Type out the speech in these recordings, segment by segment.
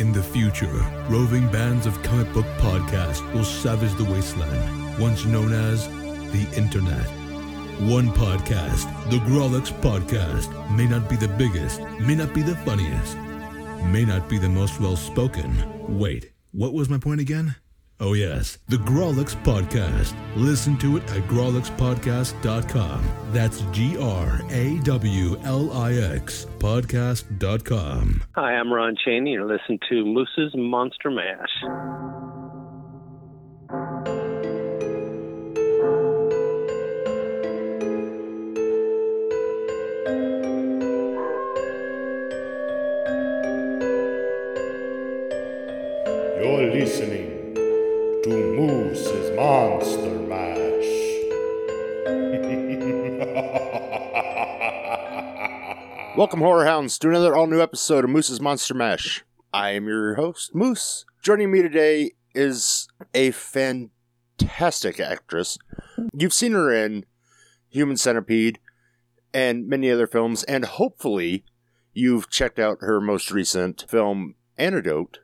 In the future, roving bands of comic book podcasts will savage the wasteland, once known as the Internet. One podcast, the Grawlix Podcast, may not be the biggest, may not be the funniest, may not be the most well spoken. Wait, what was my point again? Oh, yes, the Grawlix Podcast. Listen to it at grawlixpodcast.com. That's G R A W L I X podcast.com. Hi, I'm Ron Chaney. You're listening to Moose's Monster Mash. Welcome, horror hounds, to another all new episode of Moose's Monster Mash. I am your host, Moose. Joining me today is a fantastic actress. You've seen her in Human Centipede and many other films, and hopefully you've checked out her most recent film, Antidote.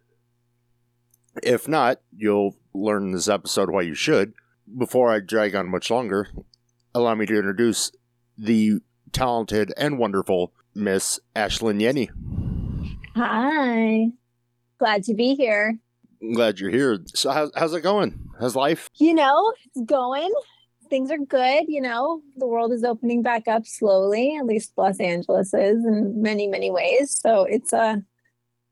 If not, you'll learn in this episode why you should. Before I drag on much longer, allow me to introduce the talented and wonderful Miss Ashlynn Yennie. Hi. Glad to be here. I'm glad you're here. So, how's, how's it going? How's life? You know, it's going. Things are good. You know, the world is opening back up slowly, at least Los Angeles is in many, many ways. So it's, uh,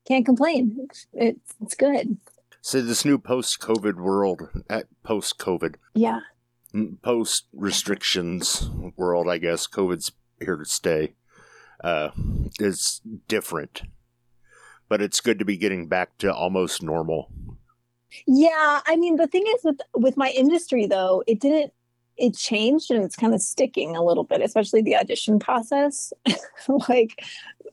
can't complain. It's, it's, it's good. So, this new post COVID world, post COVID, Yeah. post restrictions world, I guess, COVID's here to stay, uh, is different. But it's good to be getting back to almost normal. Yeah. I mean, the thing is with, with my industry though, it didn't, it changed and it's kind of sticking a little bit, especially the audition process. like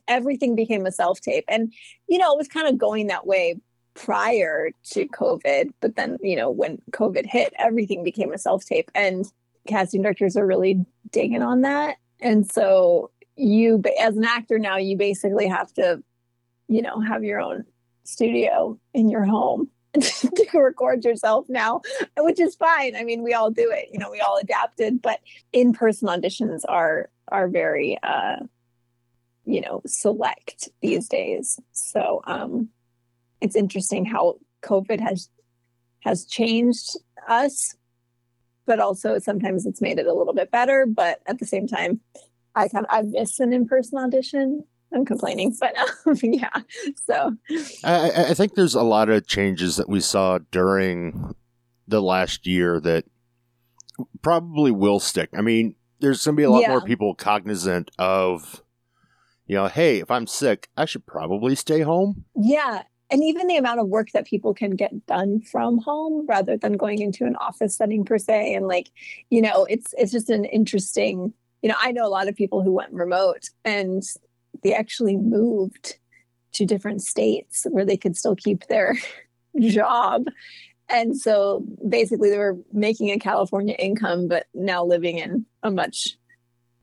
everything became a self tape. And, you know, it was kind of going that way prior to COVID. But then, you know, when COVID hit, everything became a self tape. And casting directors are really digging on that. And so you, as an actor now, you basically have to, you know, have your own studio in your home to record yourself now, which is fine. I mean, we all do it. You know, we all adapted, but in-person auditions are are very uh you know, select these days. So, um it's interesting how COVID has has changed us, but also sometimes it's made it a little bit better, but at the same time, I kind of I miss an in-person audition. I'm complaining, but um, yeah. So I, I- I think there's a lot of changes that we saw during the last year that probably will stick. I mean, there's going to be a lot more people cognizant of, you know, hey, if I'm sick, I should probably stay home. Yeah. And even the amount of work that people can get done from home rather than going into an office setting per se. And like, you know, it's it's just an interesting, you know, I know a lot of people who went remote and they actually moved to different states where they could still keep their job. And so basically they were making a California income, but now living in a much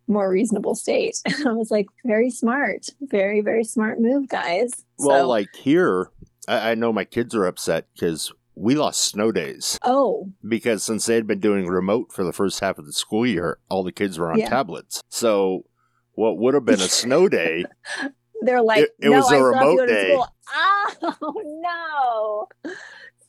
more reasonable state. And I was like, very smart, very, very smart move, guys. Well, So- like here, I, I know my kids are upset because we lost snow days Oh, because since they had been doing remote for the first half of the school year, all the kids were on Yeah. tablets. So what would have been a snow day they're like, It- it no, was a I still have to remote day." school. Oh no.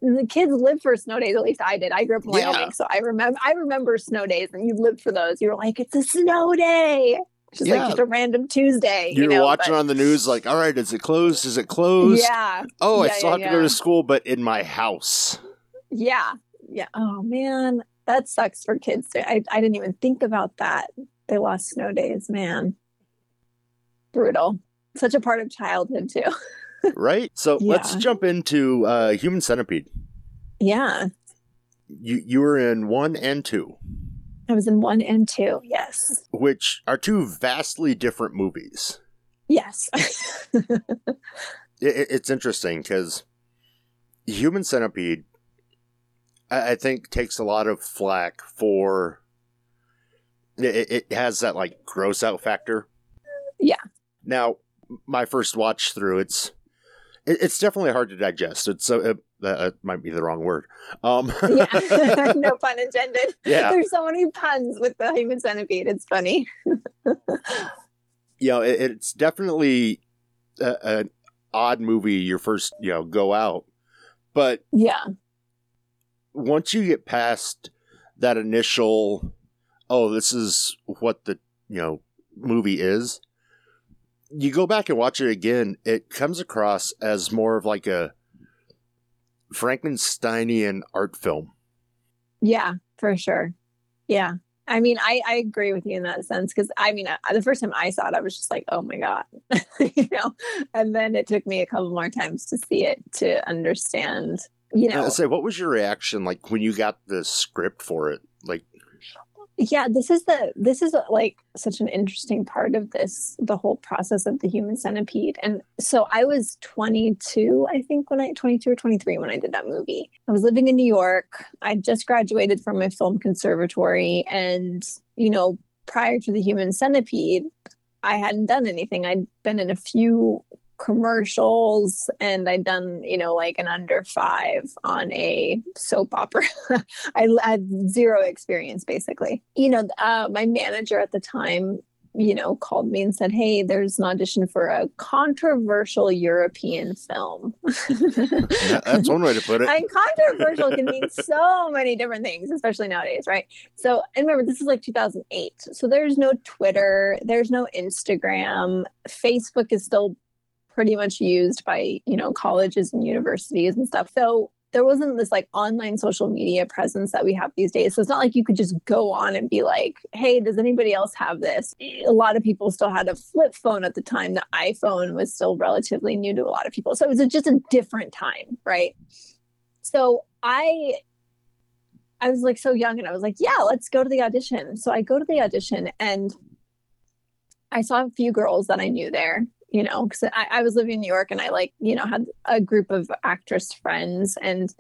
The kids live for snow days. At least I did. I grew up in Yeah. Wyoming, so I remember. I remember snow days, and you lived for those. You were like, "It's a snow day," just Yeah. like just a random Tuesday. You're you know, watching but- on the news, like, all right, is it closed? Is it closed? Yeah, Oh, I still yeah, have to go to school, but in my house. yeah, yeah. Oh man, that sucks for kids. I I didn't even think about that. They lost snow days. Man, brutal. Such a part of childhood too. right? So let's jump into uh, Human Centipede. Yeah, You you were in one and two, I was in one and two. Yes. which are two vastly different movies. Yes. It, it- it's interesting because Human Centipede, I, I think, takes a lot of flack for. It, it has that like gross out factor. Yeah. Now, my first watch through, it's it, it's definitely hard to digest. It's a, it, that might be the wrong word. Um, yeah, no pun intended. Yeah. There's so many puns with the human centipede. It's funny. you know, it, it's definitely a, an odd movie. Your first, you know, go out, but Yeah. once you get past that initial, oh, this is what the you know movie is. You go back and watch it again. It comes across as more of like a Frankensteinian art film. Yeah, for sure. Yeah. I mean, I, I agree with you in that sense because I mean, I, the first time I saw it, I was just like, oh my God, you know, and then it took me a couple more times to see it to understand, you know, I say, what was your reaction like when you got the script for it? Like, yeah this is the this is uh, like such an interesting part of this the whole process of the human centipede. And so i was 22 i think when i 22 or 23 when i did that movie. I was living in new york. I just graduated from my film conservatory. And you know prior to the human centipede i hadn't done anything. I'd been in a few commercials and I'd done, you know, like an under five on a soap opera. I had zero experience basically. You know, uh, my manager at the time, you know, called me and said, Hey, there's an audition for a controversial European film. that- that's one way to put it. And controversial can mean so many different things, especially nowadays, right? So, and remember, this is like 2008. So there's no Twitter, there's no Instagram. Facebook is still pretty much used by, you know, colleges and universities and stuff. So there wasn't this like online social media presence that we have these days. So it's not like you could just go on and be like, hey, does anybody else have this? A lot of people still had a flip phone at the time. The iPhone was still relatively new to a lot of people. So it was just a different time, right? So I I was like so young and I was like, yeah, let's go to the audition. So I go to the audition and I saw a few girls that I knew there, you know, because I, I was living in New York and I like, you know, had a group of actress friends and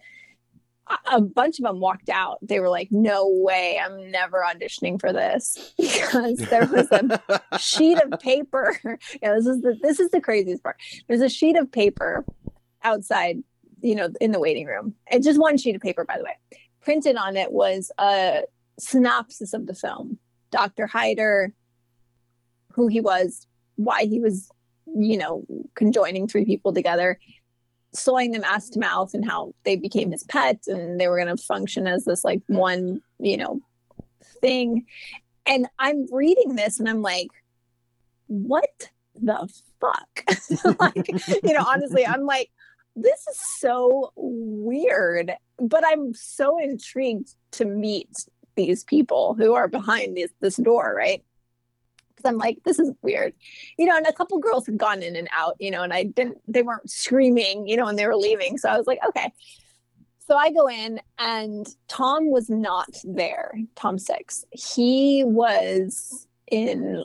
a- bunch of them walked out. They were like, no way, I'm never auditioning for this because there was a sheet of paper. yeah, this is the this is the craziest part. There's a sheet of paper outside, you know, in the waiting room. And just one sheet of paper, by the way. Printed on it was a synopsis of the film. Dr. Heiter, who he was, why he was, you know, conjoining three people together, sewing them ass to mouth, and how they became his pets and they were going to function as this like one, you know, thing. And I'm reading this, and I'm like, what the fuck? like, you know, honestly, I'm like, this is so weird, but I'm so intrigued to meet these people who are behind this this door, right? Because I'm like, this is weird, you know. And a couple girls had gone in and out, you know, and I didn't, they weren't screaming, you know, and they were leaving. So I was like, okay. So I go in, and Tom was not there. Tom Six, he was in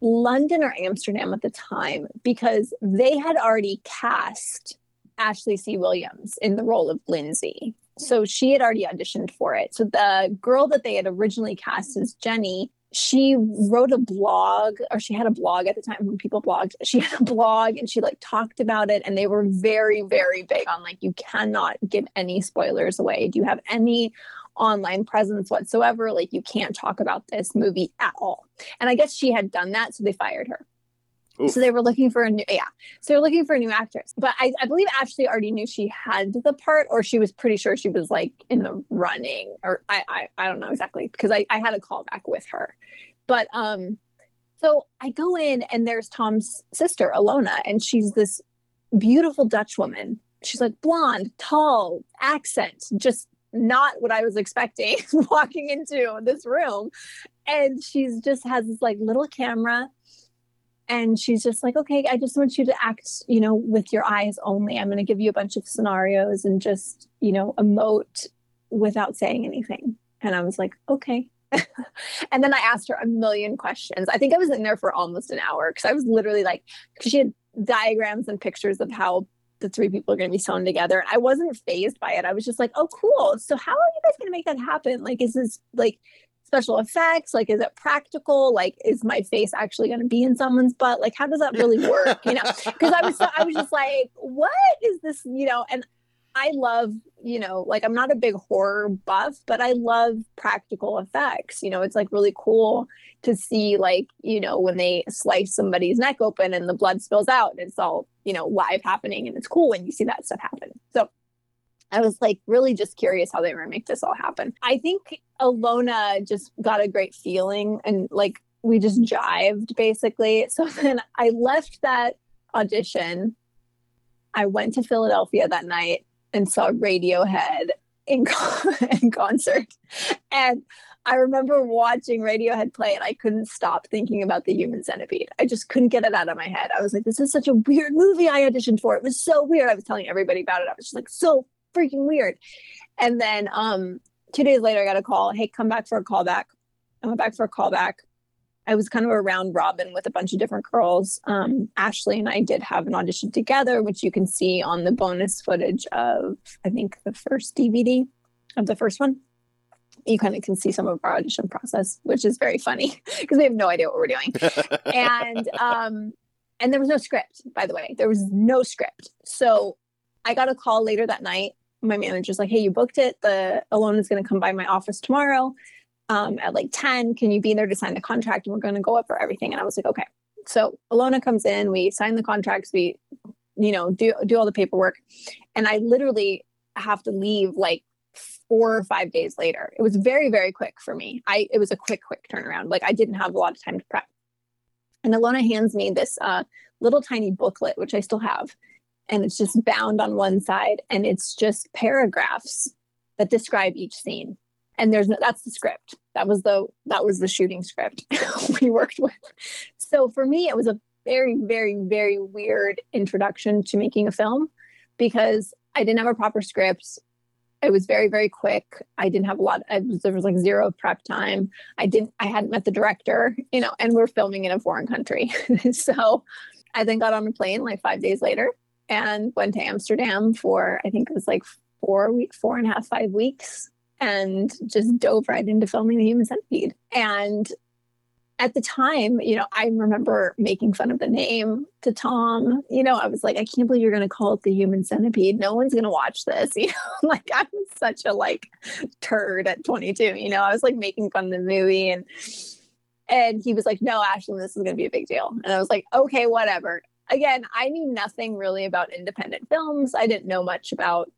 London or Amsterdam at the time because they had already cast Ashley C. Williams in the role of Lindsay. So she had already auditioned for it. So the girl that they had originally cast as Jenny, she wrote a blog, or she had a blog at the time when people blogged. She had a blog and she like talked about it. And they were very, very big on like, you cannot give any spoilers away. Do you have any online presence whatsoever? Like, you can't talk about this movie at all. And I guess she had done that. So they fired her. Oof. So they were looking for a new, yeah. So they were looking for a new actress. But I, I believe Ashley already knew she had the part, or she was pretty sure she was like in the running, or I, I, I don't know exactly because I, I had a call back with her. But um, so I go in and there's Tom's sister, Alona, and she's this beautiful Dutch woman. She's like blonde, tall, accent, just not what I was expecting walking into this room. And she's just has this like little camera and she's just like okay i just want you to act you know with your eyes only. I'm going to give you a bunch of scenarios and just you know emote without saying anything. And i was like okay. And then i asked her a million questions. I think i was in there for almost an hour because i was literally like she had diagrams and pictures of how the three people are going to be sewn together. And i wasn't fazed by it. I was just like oh cool. So how are you guys going to make that happen? Like is this like special effects? Like, is it practical? Like, is my face actually going to be in someone's butt? Like, how does that really work? You know, because I was, so, I was just like, what is this? You know, and I love, you know, like I'm not a big horror buff, but I love practical effects. You know, it's like really cool to see, like, you know, when they slice somebody's neck open and the blood spills out, and it's all, you know, live happening. And it's cool when you see that stuff happen. So I was like really just curious how they were gonna make this all happen. I think Alona just got a great feeling and like we just jived basically. So then I left that audition. I went to Philadelphia that night and saw Radiohead in, in concert. And I remember watching Radiohead play and I couldn't stop thinking about the human centipede. I just couldn't get it out of my head. I was like, this is such a weird movie I auditioned for. It was so weird. I was telling everybody about it. I was just like, so freaking weird. And then um two days later I got a call, hey, come back for a callback. I went back for a callback. I was kind of a round robin with a bunch of different girls. Um, Ashley and I did have an audition together, which you can see on the bonus footage of, I think, the first DVD of the first one. You kind of can see some of our audition process, which is very funny because we have no idea what we're doing. and um, and there was no script, by the way. There was no script. So I got a call later that night. My manager's like, "Hey, you booked it. The Alona is going to come by my office tomorrow." um, at like 10. Can you be there to sign the contract? And we're going to go over everything. And I was like, okay. So Alona comes in, we sign the contracts, we, you know, do, do all the paperwork. And I literally have to leave like four or five days later. It was very, very quick for me. I, it was a quick, quick turnaround. Like I didn't have a lot of time to prep. And Alona hands me this uh, little tiny booklet, which I still have. And it's just bound on one side and it's just paragraphs that describe each scene. And there's no that's the script. That was the that was the shooting script we worked with. So for me it was a very very very weird introduction to making a film because i didn't have a proper script. It was very very quick. I didn't have a lot was, there was like zero prep time. I didn't i hadn't met the director you know and we're filming in a foreign country. So i then got on a plane like five days later and went to amsterdam for i think it was like four week four and a half five weeks and just dove right into filming the human centipede. And at the time, you know, I remember making fun of the name to Tom. You know, I was like, I can't believe you're going to call it the human centipede. No one's going to watch this. You know, like I was such a like turd at 22. You know, I was like making fun of the movie and and he was like, No, Ashley, this is going to be a big deal. And I was like, Okay, whatever. Again, I knew nothing really about independent films. I didn't know much about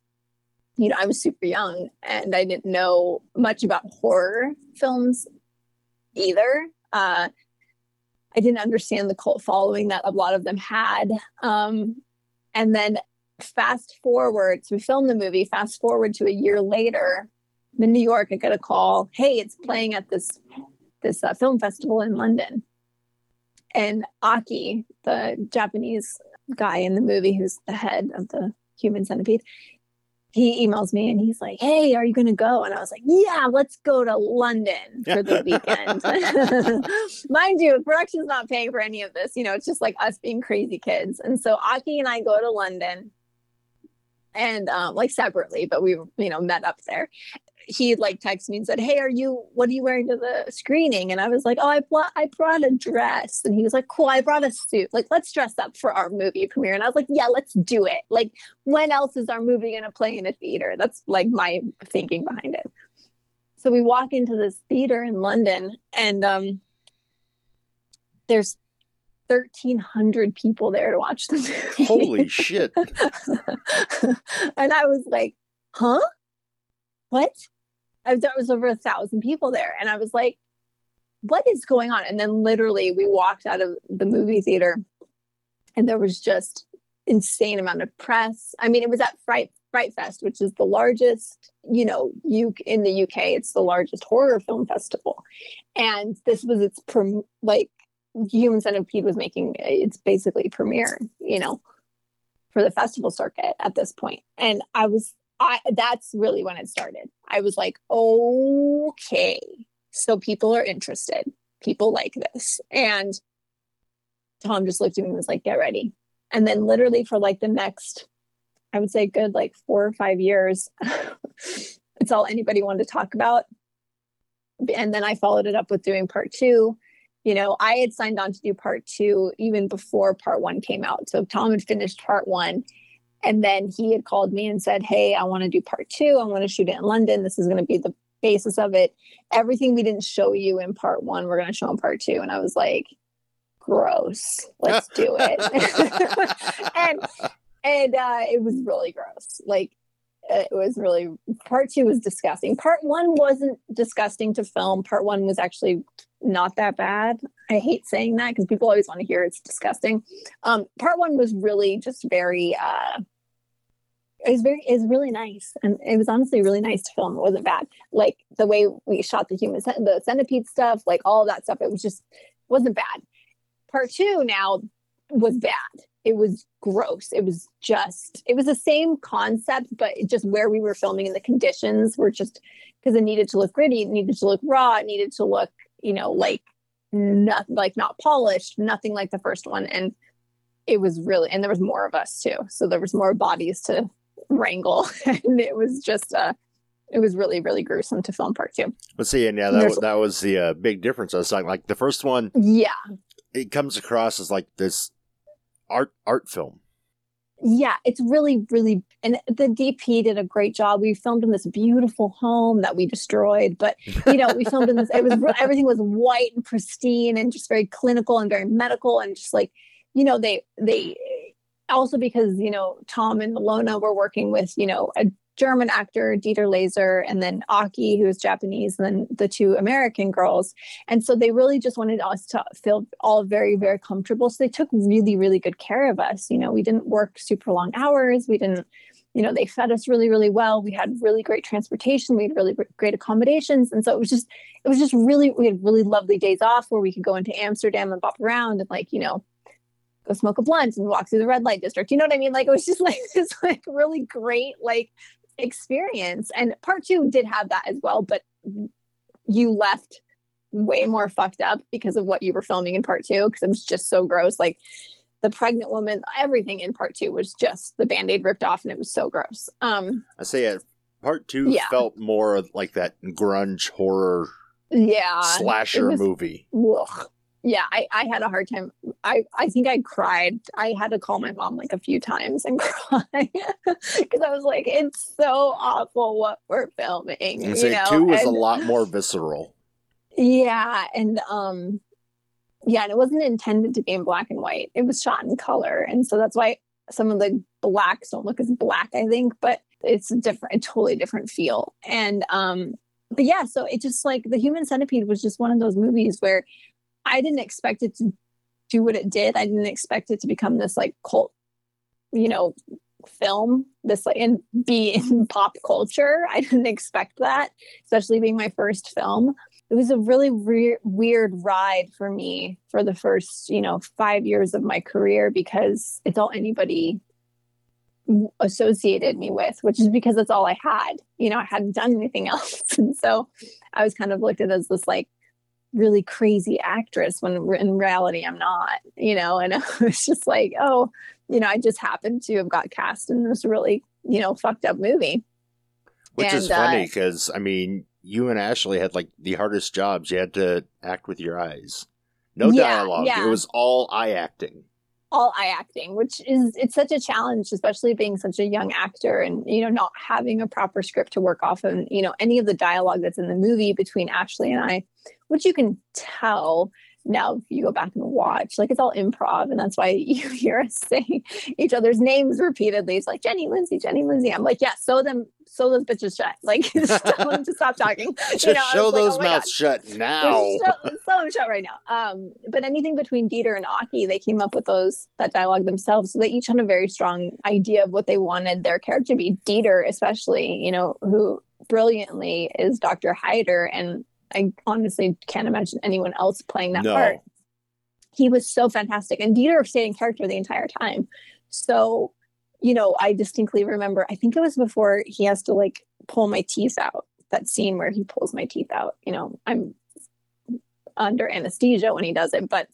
you know, I was super young and I didn't know much about horror films either. Uh, I didn't understand the cult following that a lot of them had. Um, and then fast forward, so we filmed the movie, fast forward to a year later, in New York, I get a call, hey, it's playing at this this uh, film festival in London. And Aki, the Japanese guy in the movie who's the head of the human centipede, he emails me and he's like, Hey, are you going to go? And I was like, Yeah, let's go to London for the weekend. Mind you, production's not paying for any of this. You know, it's just like us being crazy kids. And so Aki and I go to London and um, like separately, but we, you know, met up there he like texted me and said, "Hey, are you? What are you wearing to the screening?" And I was like, "Oh, I brought I brought a dress." And he was like, "Cool, I brought a suit. Like, let's dress up for our movie premiere." And I was like, "Yeah, let's do it. Like, when else is our movie gonna play in a theater?" That's like my thinking behind it. So we walk into this theater in London, and um, there's 1300 people there to watch the movie. Holy shit. and I was like, huh? What? I, there was over a thousand people there. And I was like, what is going on? And then literally we walked out of the movie theater and there was just insane amount of press. I mean, it was at Fright Fright Fest, which is the largest, you know, you in the UK, it's the largest horror film festival. And this was its prom- like Human Centipede was making its basically premiere, you know, for the festival circuit at this point. And I was I that's really when it started. I was like, okay, so people are interested. People like this. And Tom just looked at me and was like, get ready. And then literally for like the next, I would say good like four or five years, it's all anybody wanted to talk about. and then I followed it up with doing part two. You know, I had signed on to do part two even before part one came out. So Tom had finished part one. And then he had called me and said, Hey, I want to do part two. I want to shoot it in London. This is going to be the basis of it. Everything we didn't show you in part one, we're going to show in part two. And I was like, gross. Let's do it. and and uh, it was really gross. Like it was really part two was disgusting. Part one wasn't disgusting to film. Part one was actually not that bad. I hate saying that because people always want to hear it's disgusting. Um, part one was really just very uh it was very it was really nice and it was honestly really nice to film. It wasn't bad. Like the way we shot the human the centipede stuff like all that stuff it was just wasn't bad. Part two now was bad. It was gross. It was just it was the same concept but it just where we were filming and the conditions were just because it needed to look gritty it needed to look raw it needed to look you know like not like not polished nothing like the first one and it was really and there was more of us too. So there was more bodies to wrangle and it was just uh it was really really gruesome to film part two But see, and yeah, that, was, that was the uh, big difference. I was like, like the first one, yeah it comes across as like this art art film. yeah it's really really and the dp did a great job we filmed in this beautiful home that we destroyed but you know we filmed in this it was everything was white and pristine and just very clinical and very medical and just like you know they they also because you know tom and Lona were working with you know a german actor dieter laser and then aki who is japanese and then the two american girls. And so they really just wanted us to feel all very very comfortable. So they took really really good care of us. You know we didn't work super long hours. We didn't you know they fed us really really well. We had really great transportation. We had really great accommodations. And so it was just it was just really we had really lovely days off where we could go into amsterdam and bop around and like you know go smoke a blunt and walk through the red light district you know what i mean like it was just like this like really great like experience and part two did have that as well but you left way more fucked up because of what you were filming in part two because it was just so gross like the pregnant woman everything in part two was just the band-aid ripped off and it was so gross um I say it. Part two Yeah. felt more like that grunge horror yeah slasher was- movie. Ugh. Yeah I, I had a hard time i i think i cried i had to call my mom like a few times and cry because i was like it's so awful what we're filming And you say know? two was a lot more visceral. Yeah, and um yeah, and it wasn't intended to be in black and white. It was shot in color. And so that's why some of the blacks don't look as black, I think, but it's a different a totally different feel. And um but yeah, so it just like the human centipede was just one of those movies where I didn't expect it to do what it did. I didn't expect it to become this like cult, you know, film, this like and be in pop culture. I didn't expect that, especially being my first film it was a really re- weird ride for me for the first you know five years of my career because it's all anybody associated me with which is because that's all i had you know i hadn't done anything else and so i was kind of looked at as this like really crazy actress when in reality i'm not you know and it's just like oh you know i just happened to have got cast in this really you know fucked up movie Which is And, uh, funny because I mean, you and Ashley had like the hardest jobs. You had to act with your eyes. No Yeah, dialogue. yeah. It was all eye acting. all eye acting which is it's such a challenge especially being such a young actor and you know not having a proper script to work off and you know any of the dialogue that's in the movie between ashley and i which you can tell now if you go back and watch like it's all improv and that's why you hear us saying each other's names repeatedly it's like jenny lindsay jenny lindsay i'm like yeah sew them sew those bitches shut like just tell them to stop talking Just You know, show was like, those oh mouths shut now. so, so I'm shut right now. Um, but anything between Dieter and Aki, they came up with those that dialogue themselves. So they each had a very strong idea of what they wanted their character to be. Dieter, especially, you know, who brilliantly is Dr. Heiter, and I honestly can't imagine anyone else playing that No. part. He was so fantastic, and Dieter stayed in character the entire time. So, you know, I distinctly remember. I think it was before he has to like pull my teeth out. That scene where he pulls my teeth out. You know, I'm under anesthesia when he does it, but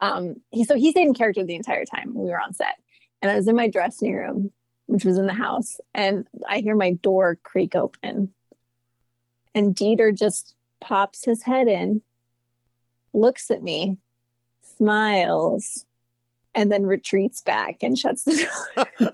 um, he so he stayed in character the entire time we were on set. And I was in my dressing room, which was in the house, and I hear my door creak open. And Dieter just pops his head in, looks at me, smiles, and then retreats back and shuts the door.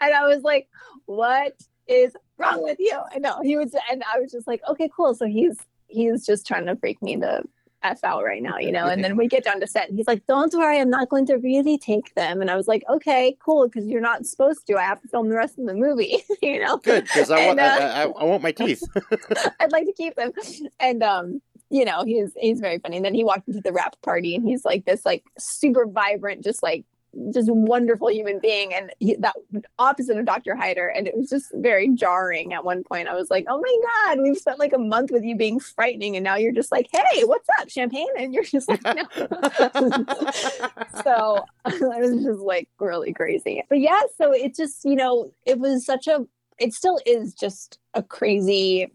and I was like, what is wrong with you? I know he was, and I was just like, okay, cool. So he's he's just trying to freak me to f out right now, you know. And then we get down to set, and he's like, "Don't worry, I'm not going to really take them." And I was like, "Okay, cool, because you're not supposed to. I have to film the rest of the movie, you know." Good, because I want And, uh, I, I, I want my teeth. I'd like to keep them. And um, you know, he's he's very funny. And then he walked into the wrap party and he's like this like super vibrant, just like just wonderful human being and he, that opposite of Dr. Heiter and it was just very jarring at one point. I was like, "Oh my god, we've spent like a month with you being frightening and now you're just like, "Hey, what's up? Champagne?" and you're just like, "No." so I was just like really crazy. But yeah, so it just, you know, it was such a it still is just a crazy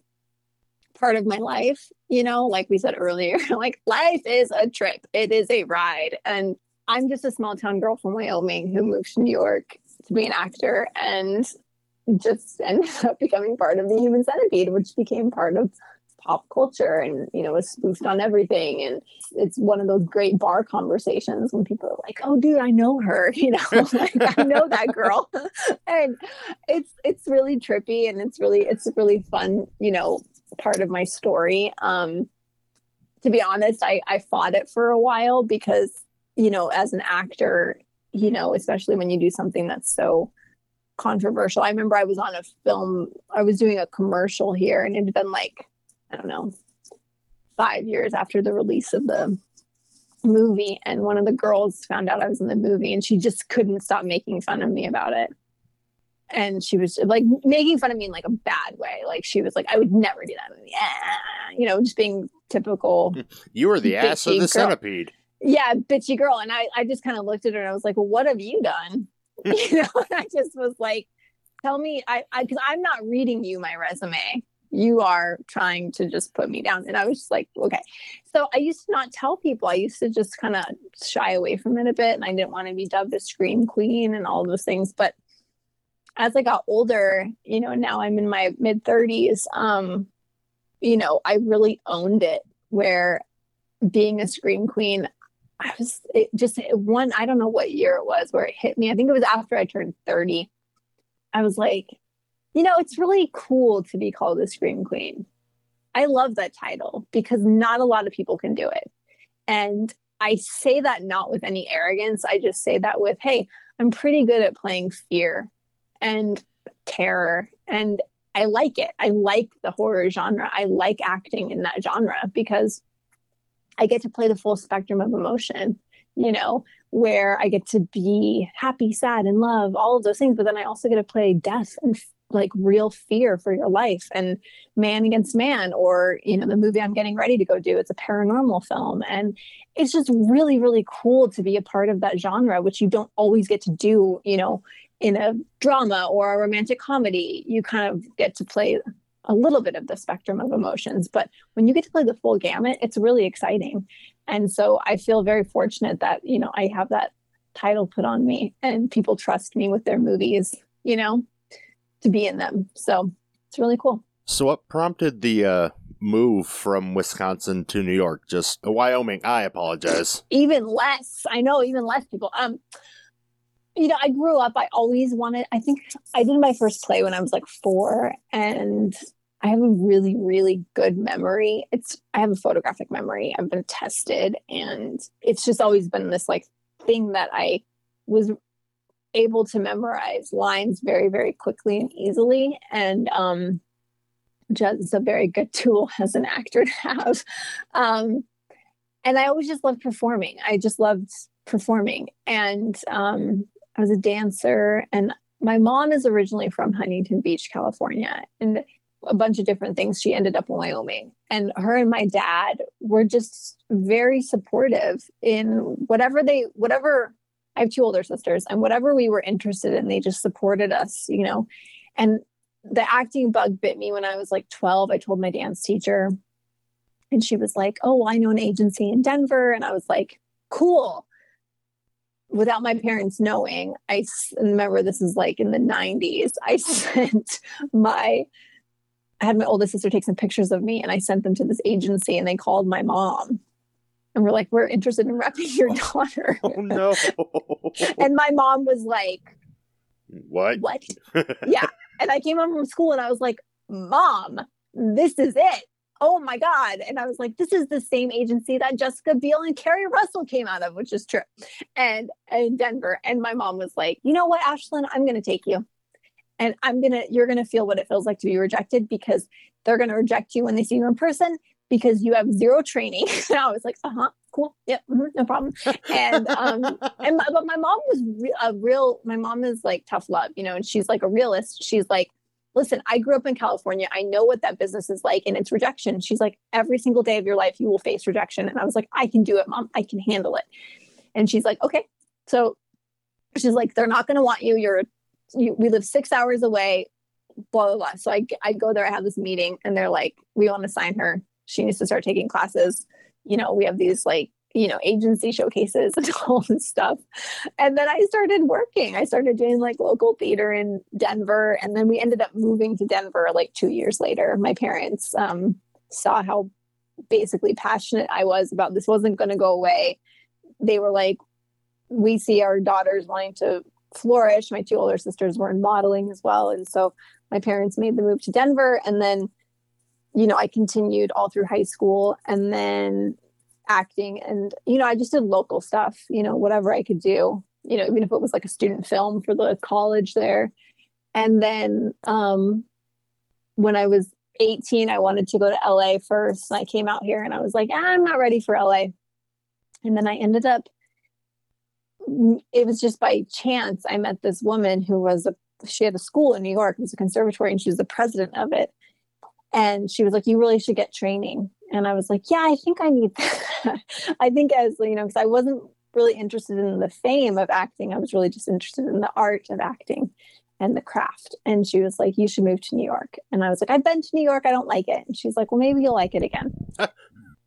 part of my life you know like we said earlier like life is a trip it is a ride and i'm just a small town girl from wyoming who moved to new york to be an actor and just ended up becoming part of the human centipede which became part of pop culture and you know was spoofed on everything. And it's one of those great bar conversations when people are like oh dude i know her you know like i know that girl. And it's it's really trippy and it's really it's a really fun you know part of my story. Um to be honest i i fought it for a while because you know as an actor you know especially when you do something that's so controversial i remember i was on a film i was doing a commercial here and it had been like i don't know five years after the release of the movie and one of the girls found out i was in the movie and she just couldn't stop making fun of me about it and she was like making fun of me in like a bad way like she was like i would never do that movie Ah, you know just being typical You were the ass of the girl. centipede. Yeah bitchy girl. And i i just kind of looked at her and i was like well, what have you done? You know and i just was like tell me i i because i'm not reading you my resume. You are trying to just put me down. And i was just like okay. So i used to not tell people. I used to just kind of shy away from it a bit and i didn't want to be dubbed a scream queen and all those things. But as i got older you know now i'm in my mid 30s um you know i really owned it where being a scream queen i was it just one i don't know what year it was where it hit me. I think it was after i turned 30 i was like you know it's really cool to be called a scream queen. I love that title because not a lot of people can do it. And i say that not with any arrogance. I just say that with hey i'm pretty good at playing fear and terror. And i like it. I like the horror genre. I like acting in that genre because I get to play the full spectrum of emotion, you know, where I get to be happy, sad, and love, all of those things. But then I also get to play death and like real fear for your life and man against man, or, you know, the movie I'm getting ready to go do. It's a paranormal film. And it's just really, really cool to be a part of that genre, which you don't always get to do, you know, in a drama or a romantic comedy. You kind of get to play a little bit of the spectrum of emotions. But when you get to play the full gamut, it's really exciting. And so I feel very fortunate that, you know, I have that title put on me and people trust me with their movies, you know, to be in them. So it's really cool. So, what prompted the uh, move from Wisconsin to New York? Just Wyoming. I apologize. Even less, I know, even less people. Um, you know, I grew up, I always wanted, I think I did my first play when I was like four and I have a really, really good memory. It's, I have a photographic memory. I've been tested and it's just always been this like thing that I was able to memorize lines very, very quickly and easily. And, um, is a very good tool as an actor to have. Um, and I always just loved performing. I just loved performing. And um, I was a dancer. And my mom is originally from Huntington Beach, California, and a bunch of different things. She ended up in Wyoming. And her and my dad were just very supportive in whatever they, whatever. I have two older sisters, and whatever we were interested in, they just supported us, you know. And the acting bug bit me when I was like 12. I told my dance teacher, and she was like, Oh, I know an agency in Denver. And I was like, Cool. Without my parents knowing, I remember this is like in the 90s. I sent my I had my oldest sister take some pictures of me and I sent them to this agency and they called my mom and we're like, we're interested in repping your oh, daughter. Oh no. and my mom was like, what? What? yeah. And I came home from school and I was like, Mom, this is it. Oh my God. And I was like, this is the same agency that Jessica Biel and Keri Russell came out of, which is true. And in Denver. And my mom was like, you know what, Ashlynn, I'm going to take you. And I'm to, you're to feel what it feels like to be rejected because they're to reject you when they see you in person because you have zero training. and I was like, uh huh, cool, yep, mm-hmm, no problem. And um, and my, but my mom was re- a real. My mom is like tough love, you know, and she's like a realist. She's like, listen, I grew up in California. I know what that business is like, and it's rejection. She's like, every single day of your life, you will face rejection. And I was like, I can do it, mom. I can handle it. And she's like, okay. So she's like, they're not going to want you. You're, you, we live six hours away blah blah blah. So I I go there, I have this meeting, and they're like, we want to sign her. She needs to start taking classes. You know we have these like you know agency showcases and all this stuff. And then i started working. I started doing like local theater in denver and then we ended up moving to denver like two years later. My parents um, saw how basically passionate i was about this wasn't going to go away. They were like we see our daughters wanting to flourish my two older sisters were in modeling as well and so my parents made the move to denver and then you know, I continued all through high school and then acting and you know, I just did local stuff, you know, whatever I could do, you know, even if it was like a student film for the college there. And then um when I was 18, I wanted to go to LA first. And I came out here and I was like, ah, I'm not ready for LA. And then I ended up it was just by chance I met this woman who was a she had a school in New York, it was a conservatory, and she was the president of it. And she was like you really should get training. And i was like yeah i think i need that. I think as you know because i wasn't really interested in the fame of acting i was really just interested in the art of acting and the craft. And she was like you should move to new york. And i was like i've been to new york. I don't like it. And she's like well maybe you'll like it again.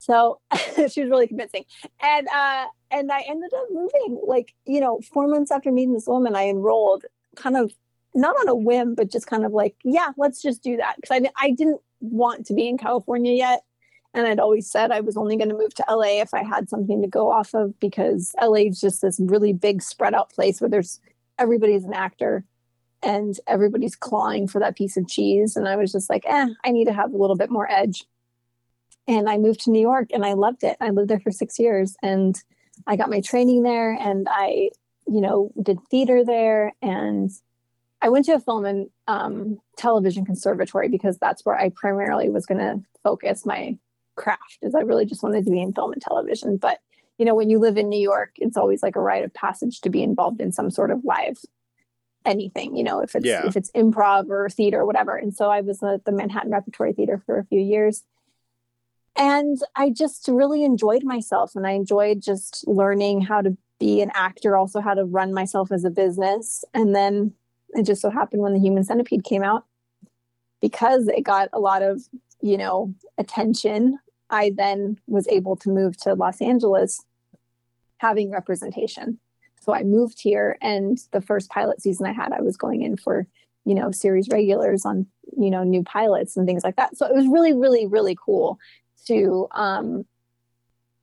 So she was really convincing. And uh and i ended up moving like you know four months after meeting this woman i enrolled kind of not on a whim but just kind of like yeah let's just do that because I, I didn't want to be in California yet. And I'd always said I was only going to move to LA if I had something to go off of because LA is just this really big spread out place where there's everybody's an actor and everybody's clawing for that piece of cheese. And I was just like, eh, I need to have a little bit more edge. And I moved to New York and I loved it. I lived there for six years and I got my training there and I, you know, did theater there and I went to a film and um, television conservatory because that's where I primarily was going to focus my craft. Is I really just wanted to be in film and television. But you know, when you live in New York, it's always like a rite of passage to be involved in some sort of live anything. You know, if it's yeah. if it's improv or theater or whatever. And so I was at the Manhattan Repertory Theater for a few years. And I just really enjoyed myself and I enjoyed just learning how to be an actor, also how to run myself as a business. And then it just so happened when the human centipede came out because it got a lot of you know attention i then was able to move to los angeles having representation so i moved here and the first pilot season i had i was going in for you know series regulars on you know new pilots and things like that so it was really really really cool to um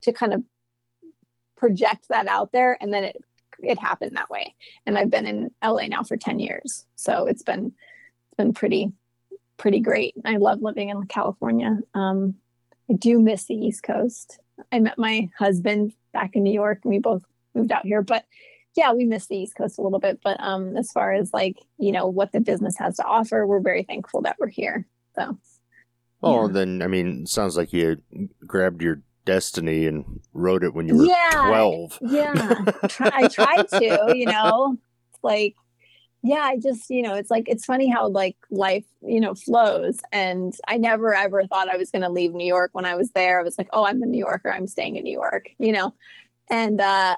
to kind of project that out there and then it it happened that way. And I've been in LA now for 10 years. So it's been it's been pretty pretty great. I love living in California. Um, I do miss the East Coast. I met my husband back in New York and we both moved out here, but yeah, we miss the East Coast a little bit. But um, as far as like, you know, what the business has to offer, we're very thankful that we're here. So Oh, yeah. then I mean, sounds like you grabbed your Destiny and wrote it when you were yeah, 12. Yeah. I tried to, you know, like, yeah, I just, you know, it's like, it's funny how like life, you know, flows. And I never ever thought I was going to leave New York when I was there. I was like, oh, I'm a New Yorker. I'm staying in New York, you know? And, uh,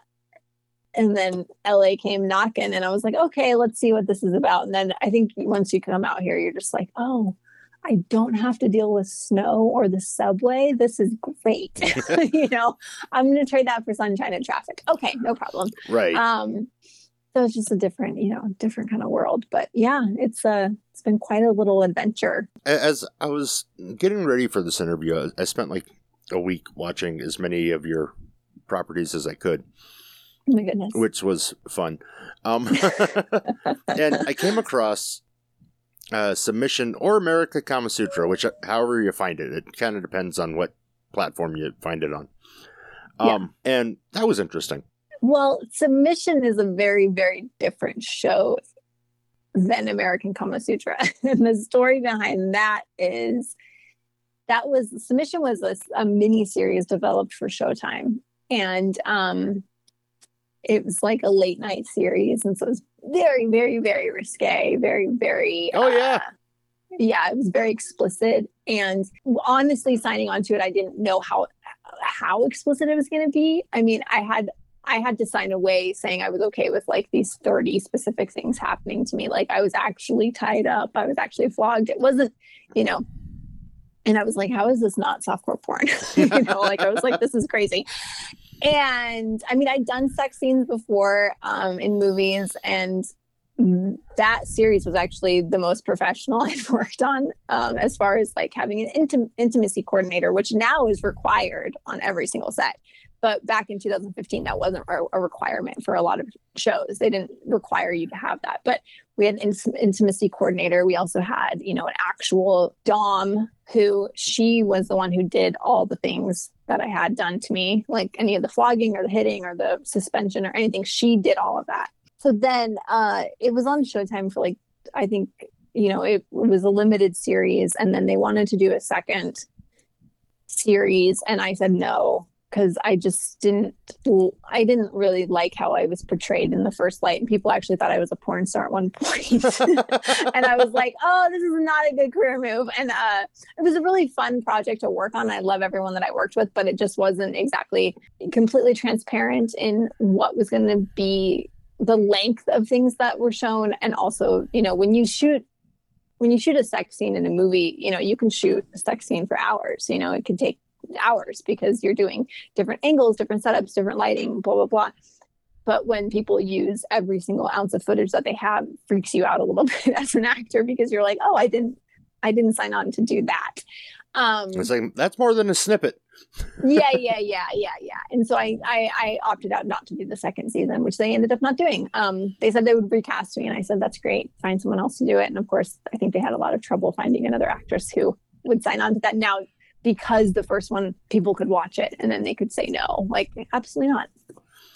and then LA came knocking and I was like, okay, let's see what this is about. And then I think once you come out here, you're just like, oh, I don't have to deal with snow or the subway. This is great. you know, I'm going to trade that for sunshine and traffic. Okay, no problem. Right. Um, so it's just a different, you know, different kind of world. But yeah, it's uh it's been quite a little adventure. As I was getting ready for this interview, I- I spent like a week watching as many of your properties as I could, Oh my goodness. which was fun. Um, and I came across uh, Submission or America Kama Sutra, which, however you find it, it kind of depends on what platform you find it on. Um, And that was interesting. Well, Submission is a very, very different show than American Kama Sutra. and the story behind that is that was Submission was a, a mini series developed for Showtime. And um it was like a late night series. And so it was very, very, very risque, very, very Oh, yeah. uh, yeah, it was very explicit. And honestly, signing on to it, I didn't know how how explicit it was going to be. I mean, I had I had to sign away saying I was okay with like these 30 specific things happening to me. Like I was actually tied up, I was actually flogged. It wasn't, you know. And I was like, how is this not softcore porn? you know, like I was like, this is crazy. And I mean, I'd done sex scenes before um, in movies, and that series was actually the most professional I've worked on um, as far as like having an intim- intimacy coordinator, which now is required on every single set. But back in 2015, that wasn't a, requirement for a lot of shows. They didn't require you to have that. But we had an int- intimacy coordinator. We also had, you know, an actual Dom who she was the one who did all the things that I had done to me, like any of the flogging or the hitting or the suspension or anything. She did all of that. So then uh, it was on Showtime for like, I think, you know, it, it was a limited series. And then they wanted to do a second series. And I said no, because I just didn't, I didn't really like how I was portrayed in the first light. And people actually thought I was a porn star at one point. and I was like, oh, this is not a good career move. And uh, it was a really fun project to work on. I love everyone that I worked with, but it just wasn't exactly completely transparent in what was going to be the length of things that were shown. And also, you know, when you shoot, when you shoot a sex scene in a movie, you know, you can shoot a sex scene for hours. You know, it can take hours because you're doing different angles, different setups, different lighting, blah, blah, blah. But when people use every single ounce of footage that they have, freaks you out a little bit as an actor because you're like, oh, I didn't, I didn't sign on to do that. Um, It's like, that's more than a snippet. yeah, yeah, yeah, yeah, yeah. And so I, I, I opted out not to do the second season, which they ended up not doing. Um, they said they would recast me, and I said that's great. Find someone else to do it. And of course, I think they had a lot of trouble finding another actress who would sign on to that now because the first one people could watch it and then they could say no. Like absolutely not.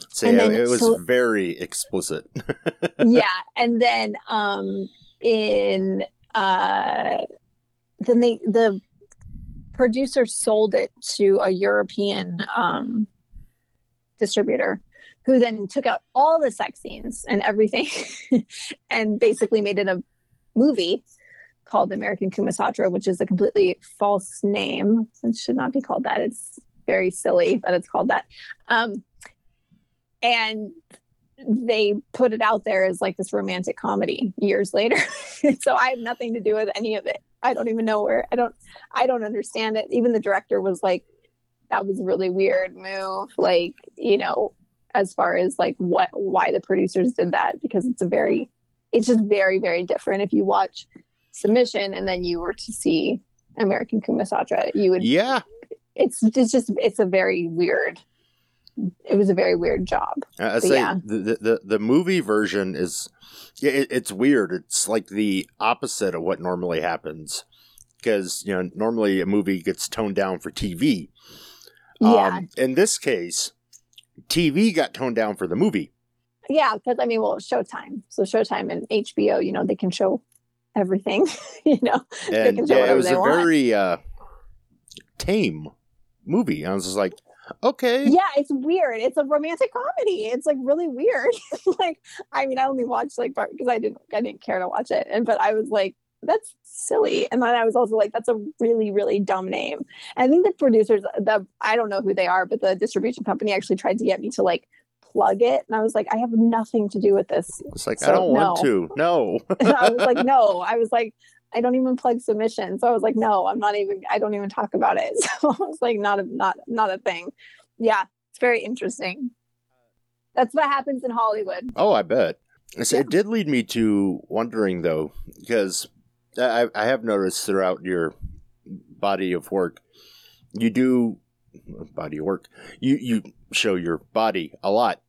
So And yeah, then- it was so- very explicit. yeah, and then um, in uh, then they the producer sold it to a European um, distributor who then took out all the sex scenes and everything and basically made it a movie called American Kama Sutra, which is a completely false name. It should not be called that. It's very silly that it's called that. Um, and they put it out there as like this romantic comedy years later. so I have nothing to do with any of it. I don't even know where I don't I don't understand it. Even the director was like, that was a really weird move. Like, you know, as far as like what why the producers did that, because it's a very it's just very, very different. If you watch submission and then you were to see American Kama Sutra, you would yeah. it's it's just it's a very weird it was a very weird job. I say yeah. the, the the movie version is it, it's weird. It's like the opposite of what normally happens because you know normally a movie gets toned down for TV. Yeah. Um, in this case, TV got toned down for the movie. yeah because i mean well showtime so showtime and hbo you know they can show everything you know And yeah, it was a want. very uh, tame movie. I was just like, okay, yeah it's weird. It's a romantic comedy. It's like really weird. Like i mean i only watched like part because i didn't i didn't care to watch it. And but i was like that's silly. And then i was also like that's a really really dumb name. And i think the producers the i don't know who they are but the distribution company actually tried to get me to like plug it and i was like i have nothing to do with this it's like I don't want to. No, I was like, no. I was like, I don't even plug submission. So I was like, no, I'm not even. I don't even talk about it. So I was like, not a not not a thing. Yeah, it's very interesting. That's what happens in Hollywood. oh, I bet. So It did lead me to wondering, though, because I, I have noticed throughout your body of work, you do body work. You you show your body a lot,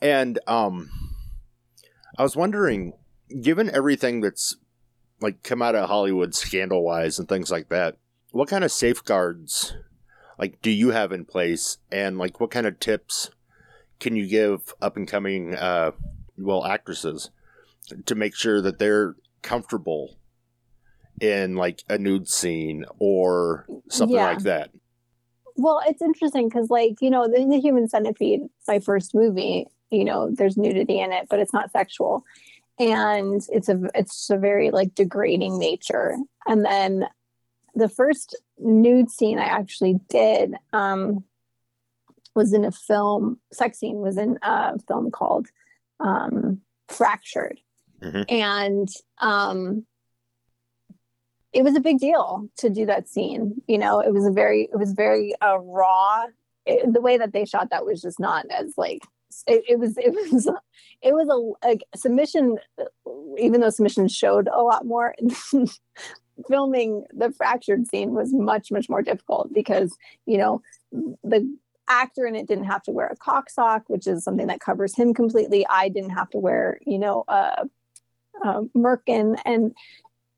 and um, I was wondering, given everything that's like come out of Hollywood scandal wise and things like that, what kind of safeguards like do you have in place, and like what kind of tips can you give up and coming uh, well actresses to make sure that they're comfortable in like a nude scene or something Yeah. like that. Well, it's interesting because, like, you know, in the Human Centipede, my first movie, you know, there's nudity in it, but it's not sexual, and it's a it's a very like degrading nature. And then the first nude scene I actually did um, was in a film. Sex scene was in a film called um, Fractured, Mhm. and um, it was a big deal to do that scene. You know, it was a very, it was very uh, raw. It, the way that they shot that was just not as like it, it was. It was. It was a, a submission. Even though submission showed a lot more, filming the fractured scene was much much more difficult because you know the actor in it didn't have to wear a cock sock, which is something that covers him completely. I didn't have to wear, you know, a, a merkin, and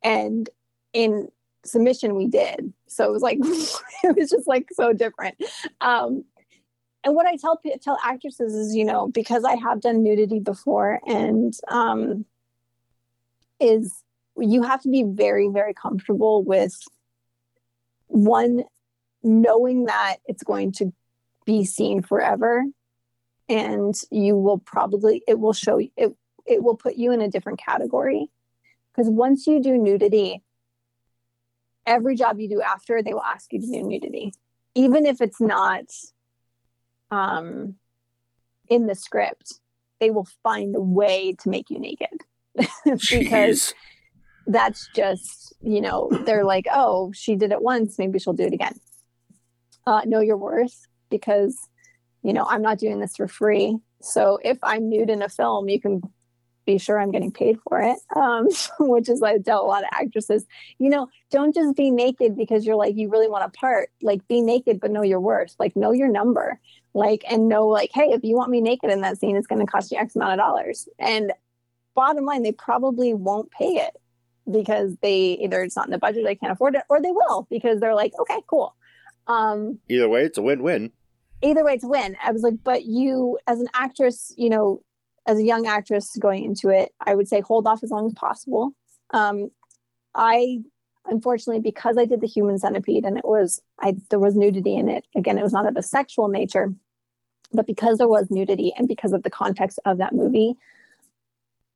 and in submission we did. So it was like it was just like so different. Um, and what I tell tell actresses is, you know, because I have done nudity before, and um, is you have to be very very comfortable with one knowing that it's going to be seen forever and you will probably it will show it it will put you in a different category because once you do nudity every job you do after they will ask you to do nudity. Even if it's not um in the script they will find a way to make you naked. Because Jeez. that's just you know they're like oh she did it once maybe she'll do it again. Uh, know your worth because you know i'm not doing this for free. So if i'm nude in a film you can be sure i'm getting paid for it um, which is like I tell a lot of actresses you know don't just be naked because you're like you really want a part. Like be naked but know your worth. Like know your number. Like and know like hey if you want me naked in that scene it's going to cost you x amount of dollars. And bottom line they probably won't pay it because they either it's not in the budget they can't afford it or they will because they're like okay cool. Um Either way, it's a win-win. either way it's a win. I was like but you as an actress you know as a young actress going into it i would say hold off as long as possible. Um i unfortunately because i did the human centipede and it was i there was nudity in it again it was not of a sexual nature but because there was nudity and because of the context of that movie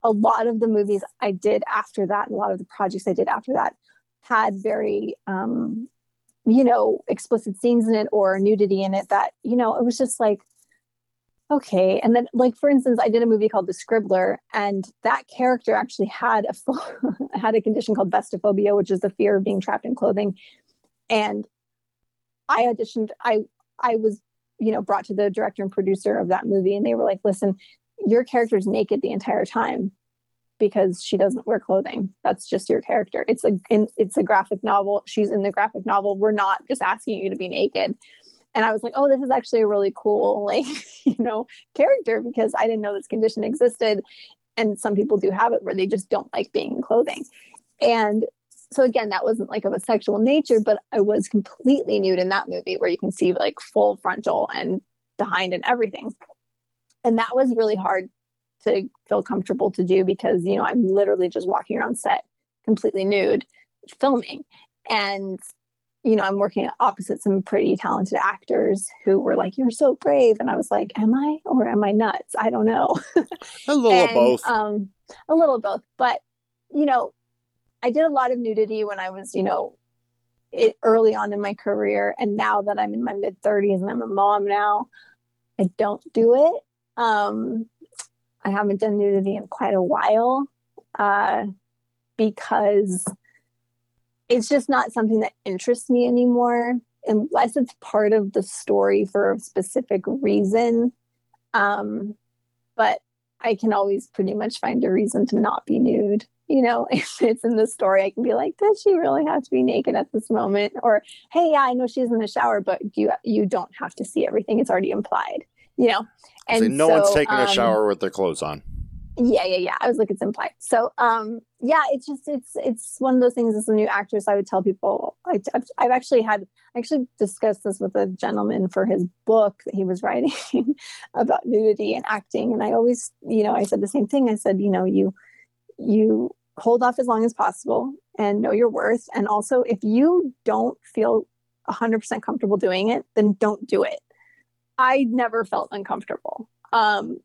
a lot of the movies i did after that a lot of the projects i did after that had very um you know explicit scenes in it or nudity in it that you know it was just like okay and then like for instance i did a movie called the scribbler and that character actually had a had a condition called vestiphobia which is the fear of being trapped in clothing and i auditioned i i was you know brought to the director and producer of that movie and they were like listen your character's naked the entire time because she doesn't wear clothing. That's just your character. It's a it's a graphic novel. She's in the graphic novel. We're not just asking you to be naked. And I was like, oh, this is actually a really cool, like, you know, character because I didn't know this condition existed. And some people do have it where they just don't like being in clothing. And so again, that wasn't like of a sexual nature, but I was completely nude in that movie where you can see like full frontal and behind and everything. And that was really hard to feel comfortable to do because you know I'm literally just walking around set completely nude filming and you know I'm working opposite some pretty talented actors who were like you're so brave. And I was like am I or am I nuts? I don't know. A little of And, both. um a little of both. But you know I did a lot of nudity when I was you know it early on in my career. And now that I'm in my mid 30s and I'm a mom now I don't do it. Um I haven't done nudity in quite a while uh, because it's just not something that interests me anymore, unless it's part of the story for a specific reason. Um, but I can always pretty much find a reason to not be nude. You know, if it's in the story, I can be like, does she really have to be naked at this moment? Or, hey, yeah, I know she's in the shower, but you you don't have to see everything. It's already implied. You know, and and no so, one's taking a um, shower with their clothes on. Yeah yeah yeah. I was like it's implied so um yeah it's just it's it's one of those things as a new actress i would tell people I, I've, I've actually had I actually discussed this with a gentleman for his book that he was writing about nudity and acting. And i always you know i said the same thing. I said you know you you hold off as long as possible and know your worth. And also if you don't feel 100% comfortable doing it then don't do it. I never felt uncomfortable. Um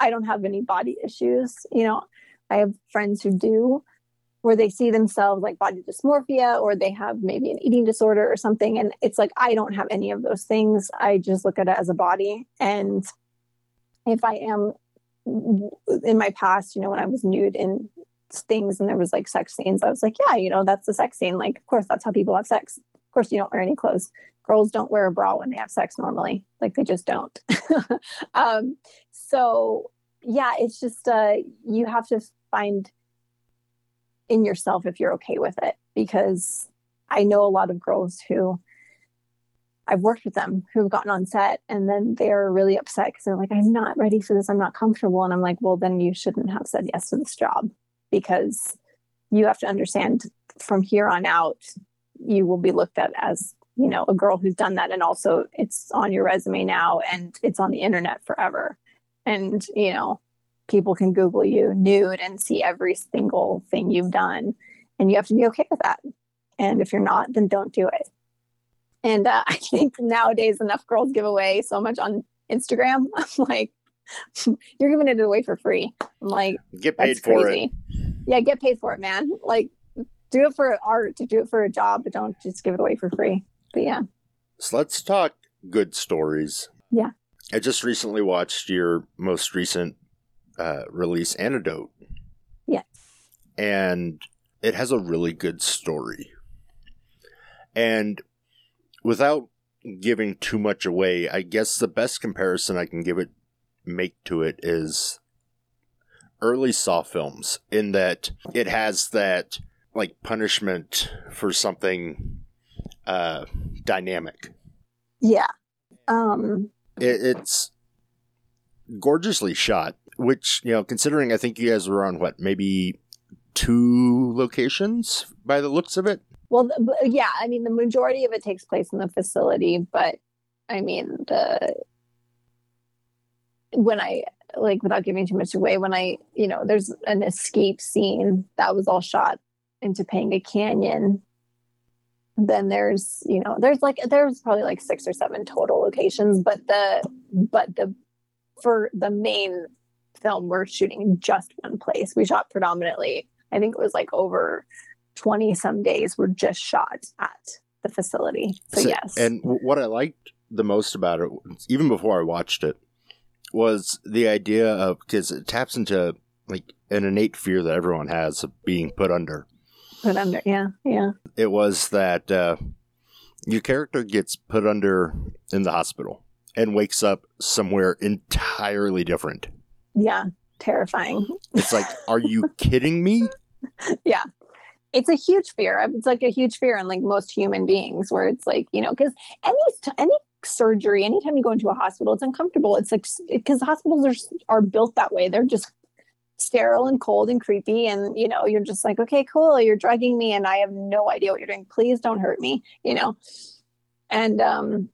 I don't have any body issues. You know, I have friends who do, where they see themselves like body dysmorphia or they have maybe an eating disorder or something. And it's like, I don't have any of those things. I just look at it as a body. And if I am in my past, you know, when I was nude in things and there was like sex scenes, I was like, yeah, you know, that's the sex scene. Like, of course, that's how people have sex. Of course, you don't wear any clothes. Girls don't wear a bra when they have sex normally. Like, they just don't. um, so yeah it's just uh you have to find in yourself if you're okay with it because i know a lot of girls who i've worked with them who've gotten on set and then they're really upset because they're like i'm not ready for this. I'm not comfortable. And i'm like well then you shouldn't have said yes to this job because you have to understand from here on out you will be looked at as you know a girl who's done that. And also it's on your resume now and it's on the internet forever and you know people can google you nude and see every single thing you've done and you have to be okay with that. And if you're not then don't do it. And uh, i think nowadays enough girls give away so much on instagram. I'm like you're giving it away for free. I'm like Get paid for crazy. Yeah get paid for it man. Like do it for art do it for a job but don't just give it away for free. But yeah. So let's talk good stories. Yeah. I just recently watched your most recent uh, release, Antidote. Yeah. And it has a really good story. And without giving too much away, I guess the best comparison I can give it make to it is early Saw films in that it has that like punishment for something uh dynamic. yeah um It, it's gorgeously shot, which, you know, considering I think you guys were on what, maybe two locations by the looks of it? Well, yeah, I mean, the majority of it takes place in the facility, but I mean, the when I like without giving too much away, when I, you know, there's an escape scene that was all shot in Topanga Canyon. Then there's, you know, there's like there's probably like six or seven total locations, but the but the for the main film we're shooting just one place. We shot predominantly, I think it was like over 20 some days were just shot at the facility. So, So- yes. And what I liked the most about it, even before I watched it, was the idea of because it taps into like an innate fear that everyone has of being put under. Put under, yeah, yeah. It was that uh, your character gets put under in the hospital and wakes up somewhere entirely different. Yeah. Terrifying. It's like, are you kidding me? yeah. It's a huge fear. It's like a huge fear in like most human beings where it's like, you know, because any any surgery, anytime you go into a hospital, it's uncomfortable. It's like because hospitals are are built that way. They're just sterile and cold and creepy and you know you're just like okay cool you're drugging me and i have no idea what you're doing. Please don't hurt me you know? And um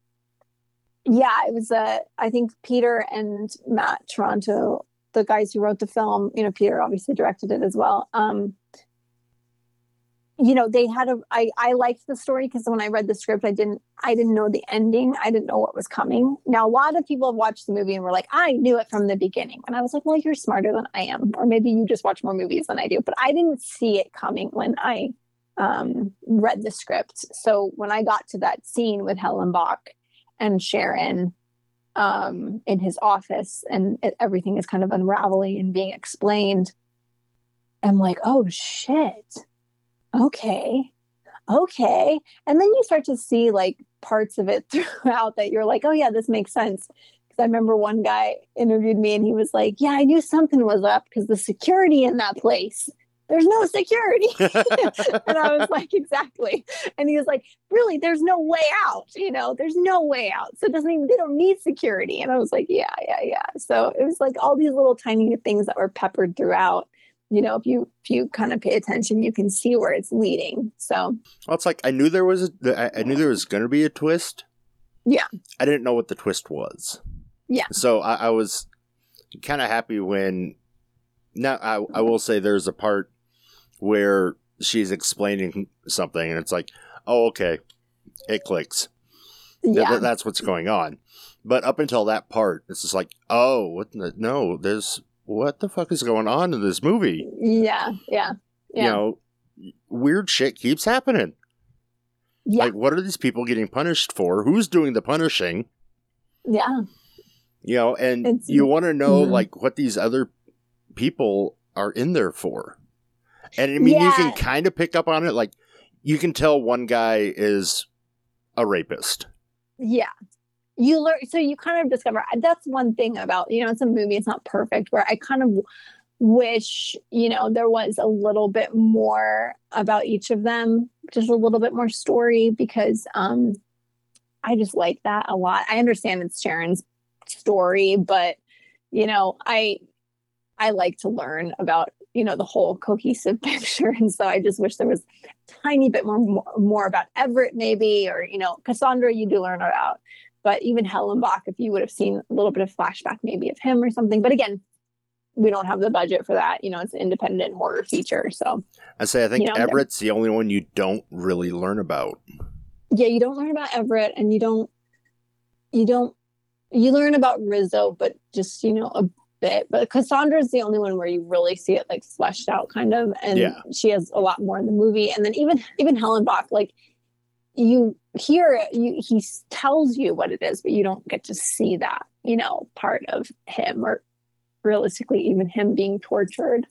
yeah it was uh i think peter and matt toronto the guys who wrote the film you know peter obviously directed it as well um you know they had a i i liked the story because when i read the script i didn't i didn't know the ending. I didn't know what was coming. Now a lot of people have watched the movie and were like i knew it from the beginning. And i was like well you're smarter than i am. Or maybe you just watch more movies than i do. But i didn't see it coming when i um read the script. So when i got to that scene with Hellenbach and sharon um in his office and it, everything is kind of unraveling and being explained i'm like oh shit okay okay and then you start to see like parts of it throughout that you're like oh yeah this makes sense Because I remember one guy interviewed me and he was like, Yeah, I knew something was up because the security in that place, there's no security. and I was like, Exactly. And he was like, Really, there's no way out. You know, there's no way out. So it doesn't even, they don't need security. And I was like, Yeah, yeah, yeah. So it was like all these little tiny things that were peppered throughout you know if you if you kind of pay attention you can see where it's leading so well, it's like I knew there was a, I I knew there was going to be a twist. Yeah. I didn't know what the twist was. Yeah. So I, I was kind of happy when. Now I I will say there's a part where she's explaining something and it's like, oh okay, it clicks. Yeah th- that's what's going on. But up until that part, it's just like, oh, what the, no, there's what the fuck is going on in this movie? yeah yeah yeah You know, weird shit keeps happening. yeah Like, what are these people getting punished for? Who's doing the punishing? yeah You know, and It's- you want to know Mhm. like what these other people are in there for. And I mean, you can kind of pick up on it. Like, you can tell one guy is a rapist. yeah you learn so you kind of discover that's one thing about you know it's a movie it's not perfect where i kind of wish you know there was a little bit more about each of them just a little bit more story because um i just like that a lot. I understand it's sharon's story but you know i i like to learn about you know the whole cohesive picture and so i just wish there was a tiny bit more more, more about everett maybe or you know cassandra you do learn about but even Hellenbach, if you would have seen a little bit of flashback maybe of him or something. But again, we don't have the budget for that. You know, it's an independent horror feature. So I say, I think You know, Everett's the only one you don't really learn about. yeah, you don't learn about Everett and you don't you don't you learn about Rizzo, but just, you know, a bit. But Cassandra's the only one where you really see it like fleshed out kind of. And Yeah. she has a lot more in the movie. And then even even Hellenbach, like you hear it, you he tells you what it is, but you don't get to see that, you know, part of him or realistically even him being tortured.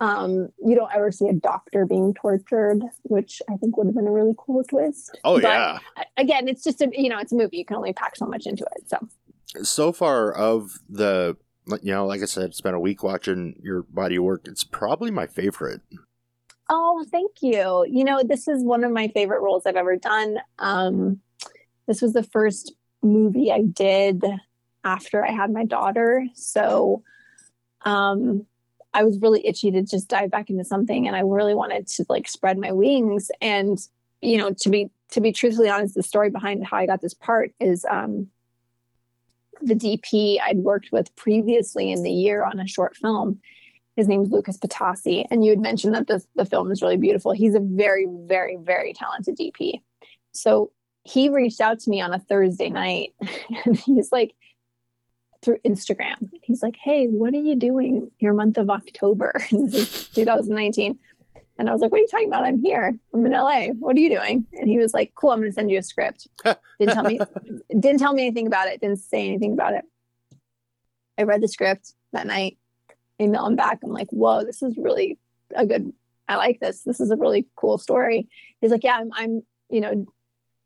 Um, you don't ever see a doctor being tortured, which I think would have been a really cool twist. Oh, But, yeah. Again, it's just a you know, it's a movie. You can only pack so much into it. So So far, of the, you know, like I said, it's been a week watching your body work. It's probably my favorite. Oh, thank you. You know, this is one of my favorite roles I've ever done. Um, this was the first movie I did after I had my daughter. So um, I was really itchy to just dive back into something and I really wanted to like spread my wings. And, you know, to be to be truthfully honest, the story behind how I got this part is um the DP I'd worked with previously in the year on a short film his name's Lucas Patassi, and you had mentioned that the the film is really beautiful. He's a very, very, very talented DP. So he reached out to me on a Thursday night, and he's like, through Instagram, he's like, "Hey, what are you doing your month of October?" this is 2019. And I was like, "What are you talking about? I'm here. I'm in LA. What are you doing?" And he was like, "Cool. I'm going to send you a script." didn't tell me, didn't tell me anything about it. Didn't say anything about it. I read the script that night email him back. I'm like, whoa, this is really a good. I like this. This is a really cool story. He's like, yeah, I'm, I'm you know,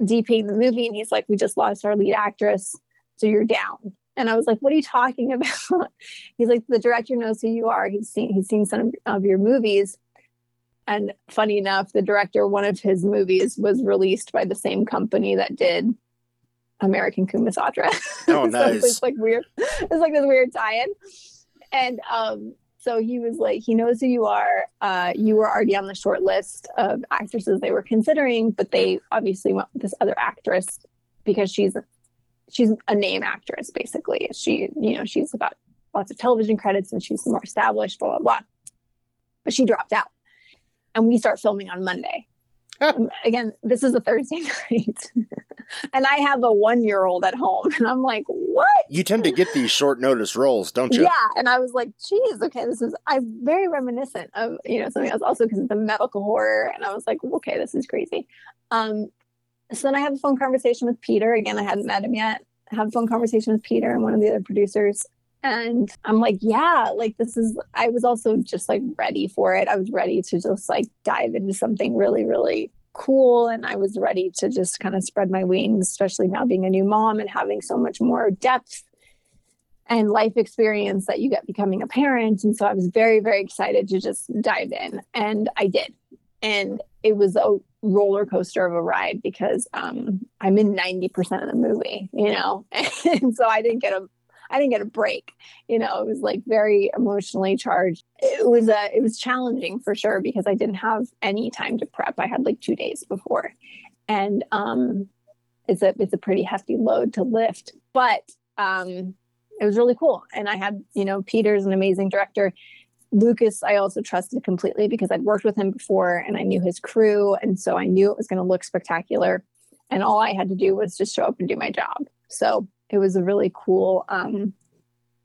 DPing the movie, and he's like, we just lost our lead actress, so you're down. And I was like, what are you talking about? he's like, the director knows who you are. He's seen he's seen some of your movies. And funny enough, the director, one of his movies was released by the same company that did American Kama Sutra. Oh, so nice. it's like weird. It's like this weird tie-in. And um, so he was like, he knows who you are. Uh, you were already on the short list of actresses they were considering, but they obviously with this other actress because she's she's a name actress basically. She, you know, she's got lots of television credits and she's more established, blah blah blah. But she dropped out, and we start filming on Monday. Again, this is a Thursday night, and I have a one-year-old at home, and I'm like, what? You tend to get these short notice roles, don't you? Yeah, and I was like, "Geez, okay, this is I'm very reminiscent of you know something else." Also, because it's a medical horror, and I was like, "Okay, this is crazy." Um, so then I had a phone conversation with Peter. Again, I hadn't met him yet. I had a phone conversation with Peter and one of the other producers, and I'm like, "Yeah, like this is." I was also just like ready for it. I was ready to just like dive into something really, really cool, and I was ready to just kind of spread my wings, especially now being a new mom and having so much more depth and life experience that you get becoming a parent. And so I was very, very excited to just dive in. And I did. And it was a roller coaster of a ride because um, I'm in 90% of the movie, you know? and so I didn't get a I didn't get a break. You know, it was like very emotionally charged. It was a it was challenging for sure because I didn't have any time to prep. I had like two days before. And um it's a it's a pretty hefty load to lift. But um it was really cool. And I had, you know, Peter's an amazing director. Lucas, I also trusted completely because I'd worked with him before and I knew his crew. And so I knew it was going to look spectacular. And all I had to do was just show up and do my job. So it was a really cool, um,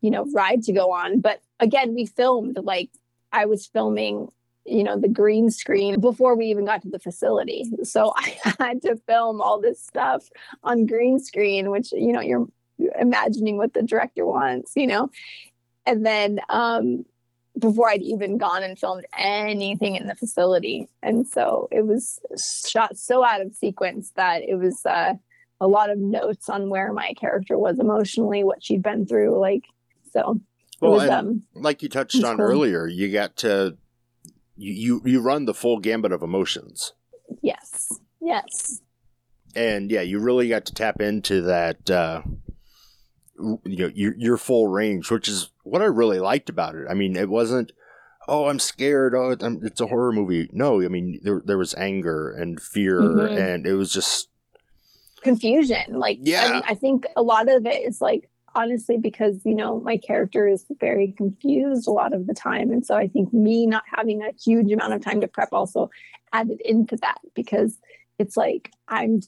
you know, ride to go on. But again, we filmed like I was filming, you know, the green screen before we even got to the facility. So I had to film all this stuff on green screen, which, you know, you're imagining what the director wants, you know? And then um, before I'd even gone and filmed anything in the facility. And so it was shot so out of sequence that it was uh, a lot of notes on where my character was emotionally, what she'd been through. Like, so. Well, was, um, like you touched on cool. earlier, you got to you, you run the full gambit of emotions, yes, yes, and yeah, you really got to tap into that. Uh, you know your your full range, which is what I really liked about it. I mean, it wasn't, oh, I'm scared. Oh, I'm, it's a horror movie. No, I mean there there was anger and fear, Mhm. and it was just confusion. Like, Yeah. I, I think a lot of it is like, honestly, because, you know, my character is very confused a lot of the time. And so I think me not having a huge amount of time to prep also added into that because it's like I'm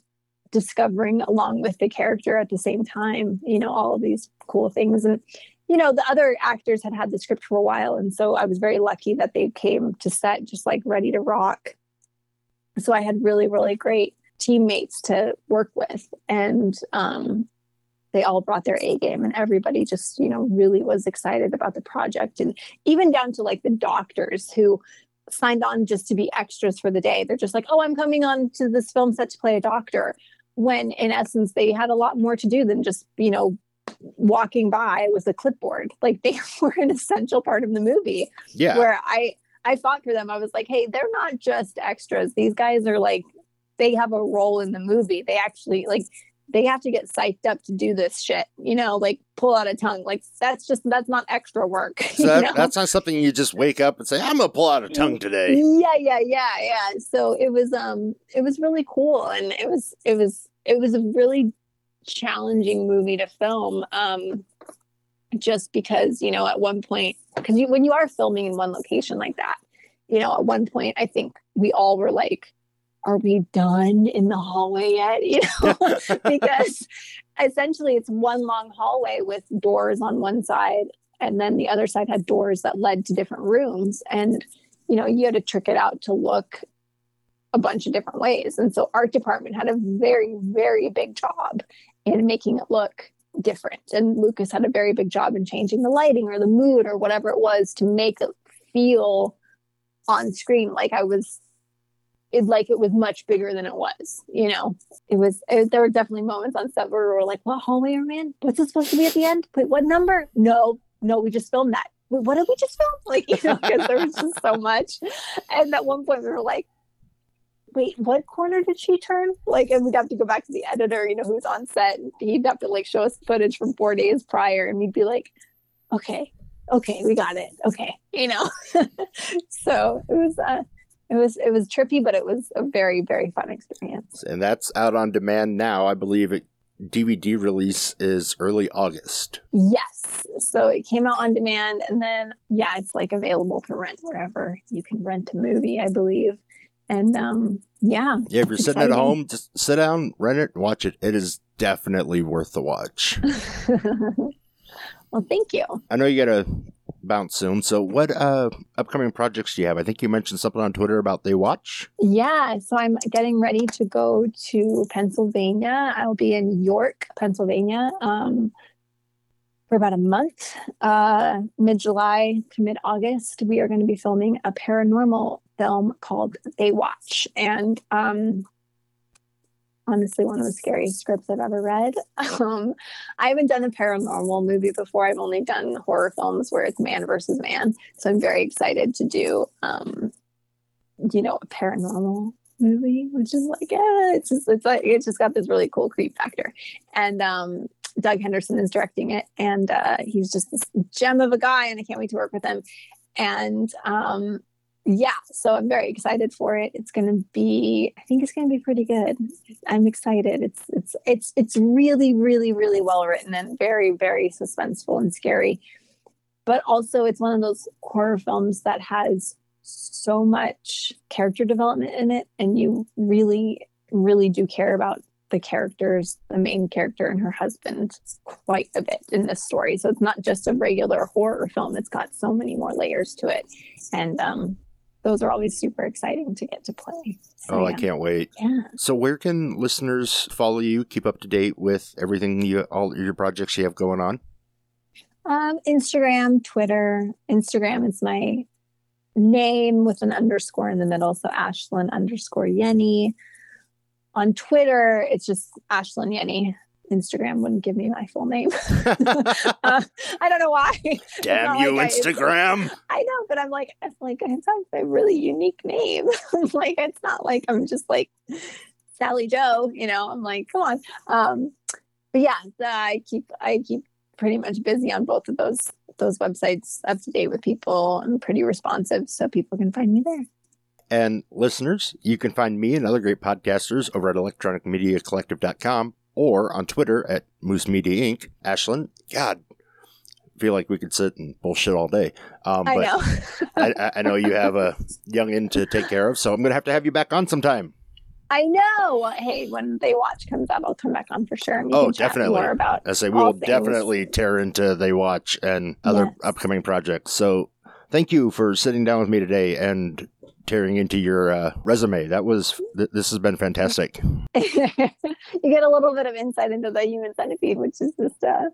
discovering along with the character at the same time, you know, all of these cool things. And, you know, the other actors had had the script for a while. And so I was very lucky that they came to set just like ready to rock. So I had really, really great teammates to work with. And um, they all brought their A game and everybody just, you know, really was excited about the project. And even down to like the doctors who signed on just to be extras for the day. They're just like, oh, I'm coming on to this film set to play a doctor. When in essence, they had a lot more to do than just, you know, walking by with a clipboard. Like they were an essential part of the movie yeah. where I I fought for them. I was like, hey, they're not just extras. These guys are like they have a role in the movie. They actually like they have to get psyched up to do this shit. You know, like pull out a tongue. Like that's just that's not extra work. So you that, know? that's not something you just wake up and say, "I'm gonna pull out a tongue today." Yeah, yeah, yeah, yeah. So it was um it was really cool and it was it was it was a really challenging movie to film. Um just because, you know, at one point because you when you are filming in one location like that, you know, at one point I think we all were like, are we done in the hallway yet? You know, because essentially it's one long hallway with doors on one side and then the other side had doors that led to different rooms. And you know you had to trick it out to look a bunch of different ways. And so art department had a very very big job in making it look different. And lucas had a very big job in changing the lighting or the mood or whatever it was to make it feel on screen like i was it like it was much bigger than it was you know? It was it, there were definitely moments on set where we were like what hallway are we in? What's it supposed to be at the end? Wait what number? No no we just filmed that. Wait, what did we just film? Like you know because there was just so much. And at one point we were like wait what corner did she turn? Like and we'd have to go back to the editor you know who's on set and he'd have to like show us footage from four days prior and we'd be like okay okay we got it okay you know? So it was uh it was it was trippy but it was a very very fun experience and that's out on demand now. I believe it DVD release is early August. yes so it came out on demand and then yeah it's like available to rent wherever you can rent a movie i believe and um yeah Yeah, if you're sitting at home, just sit down, rent it, and watch it. It is definitely worth the watch. well thank you I know you got to bounce soon. So, what uh, upcoming projects do you have? I think you mentioned something on Twitter about They Watch. Yeah, so I'm getting ready to go to Pennsylvania. I'll be in York, Pennsylvania, um, for about a month, uh, mid July to mid August. We are going to be filming a paranormal film called They Watch, and um, honestly one of the scariest scripts I've ever read. Um, I haven't done a paranormal movie before. I've only done horror films where it's man versus man. So I'm very excited to do, um, you know, a paranormal movie, which is like, yeah, it's just, it's like, it's just got this really cool creep factor. And, um, Doug Henderson is directing it, and uh, he's just this gem of a guy, and I can't wait to work with him. And um, yeah, so I'm very excited for it. It's going to be, I think it's going to be pretty good. I'm excited. It's it's it's it's really really really well written and very very suspenseful and scary. But also, it's one of those horror films that has so much character development in it, and you really really do care about the characters, the main character and her husband, quite a bit in this story. So it's not just a regular horror film; it's got so many more layers to it, and um, those are always super exciting to get to play. So, oh, yeah. I can't wait. Yeah. So, where can listeners follow you, keep up to date with everything you, all your projects you have going on? Um, Instagram, Twitter. Instagram is my name with an underscore in the middle, so Ashlynn underscore Yennie on Twitter, it's just Ashlynn Yennie. Instagram wouldn't give me my full name. uh, I don't know why. Damn you, like Instagram! I, I, know, but I'm like, I'm like it sounds a really unique name. like it's not like I'm just like Sally Joe. You know, I'm like, come on. Um, but yeah, I keep I keep pretty much busy on both of those those websites, up to date with people, and pretty responsive, so people can find me there. And listeners, you can find me and other great podcasters over at electronicmediacollective.com or on Twitter at Moose Media Inc. Ashlynn, God, I feel like we could sit and bullshit all day. Um, I but know. I, I know you have a youngin to take care of, so I'm going to have to have you back on sometime. I know. Hey, when They Watch comes out, I'll come back on for sure. Oh, definitely. More about I say we will things. definitely tear into They Watch and other Yes. upcoming projects. So thank you for sitting down with me today and tearing into your uh, resume. That was th- this has been fantastic. you get a little bit of insight into the human centipede, which is just uh,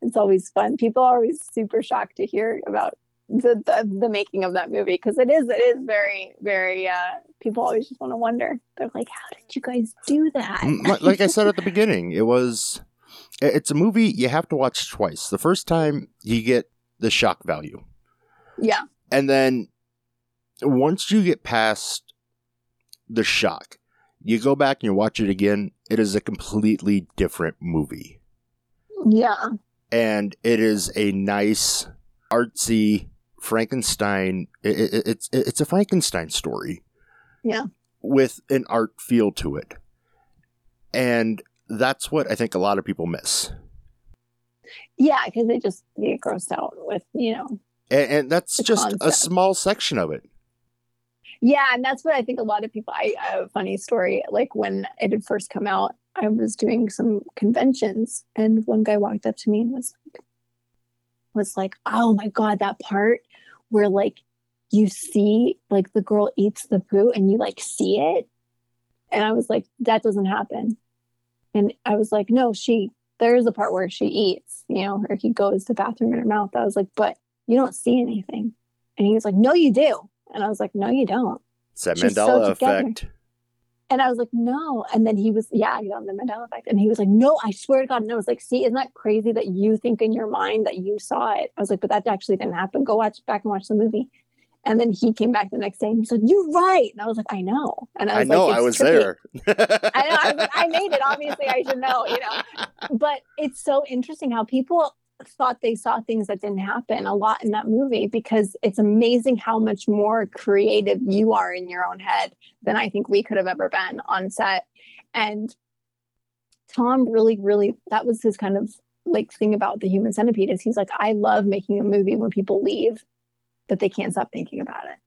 it's always fun. People are always super shocked to hear about the the, the making of that movie because it is it is very very. uh People always just want to wonder. They're like, "How did you guys do that?" Mm, like I said at the beginning, it was it's a movie you have to watch twice. The first time you get the shock value, yeah, and then once you get past the shock, you go back and you watch it again. It is a completely different movie. yeah, and it is a nice artsy Frankenstein. It, it, it's it's a Frankenstein story. Yeah. with an art feel to it, and that's what I think a lot of people miss. yeah. Because they just get grossed out with you know And, and that's just a small section of it. Yeah, and that's what I think a lot of people. I, I have a funny story. Like when it had first come out, I was doing some conventions, and one guy walked up to me and was like, "Was like, oh my god, that part where like you see like the girl eats the poo and you like see it," and I was like, "That doesn't happen." And I was like, "No, she there is a part where she eats, you know, or he goes to the bathroom in her mouth." I was like, "But you don't see anything," and he was like, "No, you do." And I was like, no, you don't. It's that She's Mandela so effect. And I was like, no. And then he was, yeah, I got the Mandela effect. And he was like, no, I swear to God. And I was like, see, isn't that crazy that you think in your mind that you saw it? I was like, but that actually didn't happen. Go watch back and watch the movie. And then he came back the next day and he said, you're right. And I was like, I know. And I I was know. like, I was trippy." there. I know. I, was like, I made it. Obviously, I should know, you know. But it's so interesting how people thought they saw things that didn't happen a lot in that movie because it's amazing how much more creative you are in your own head than I think we could have ever been on set. And Tom really, really, that was his kind of like thing about the human centipede is he's like, I love making a movie when people leave, but they can't stop thinking about it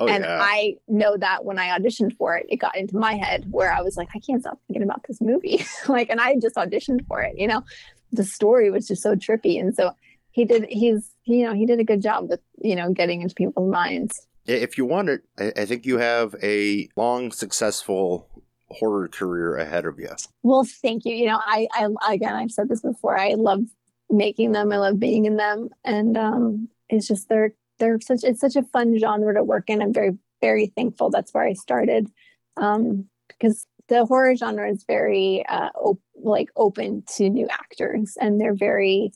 Oh and yeah. I know that when I auditioned for it, it got into my head where I was like, I can't stop thinking about this movie. like, and I just auditioned for it, you know, the story was just so trippy. And so he did, he's, you know, he did a good job with, you know, getting into people's minds. if you want it, I, think you have a long, successful horror career ahead of you. Well, thank you. You know, I, I, again, I've said this before. I love making them. I love being in them. And um, it's just, they're, they're such, it's such a fun genre to work in. I'm very, very thankful. That's where I started. Um, because the horror genre is very uh op- like open to new actors and they're very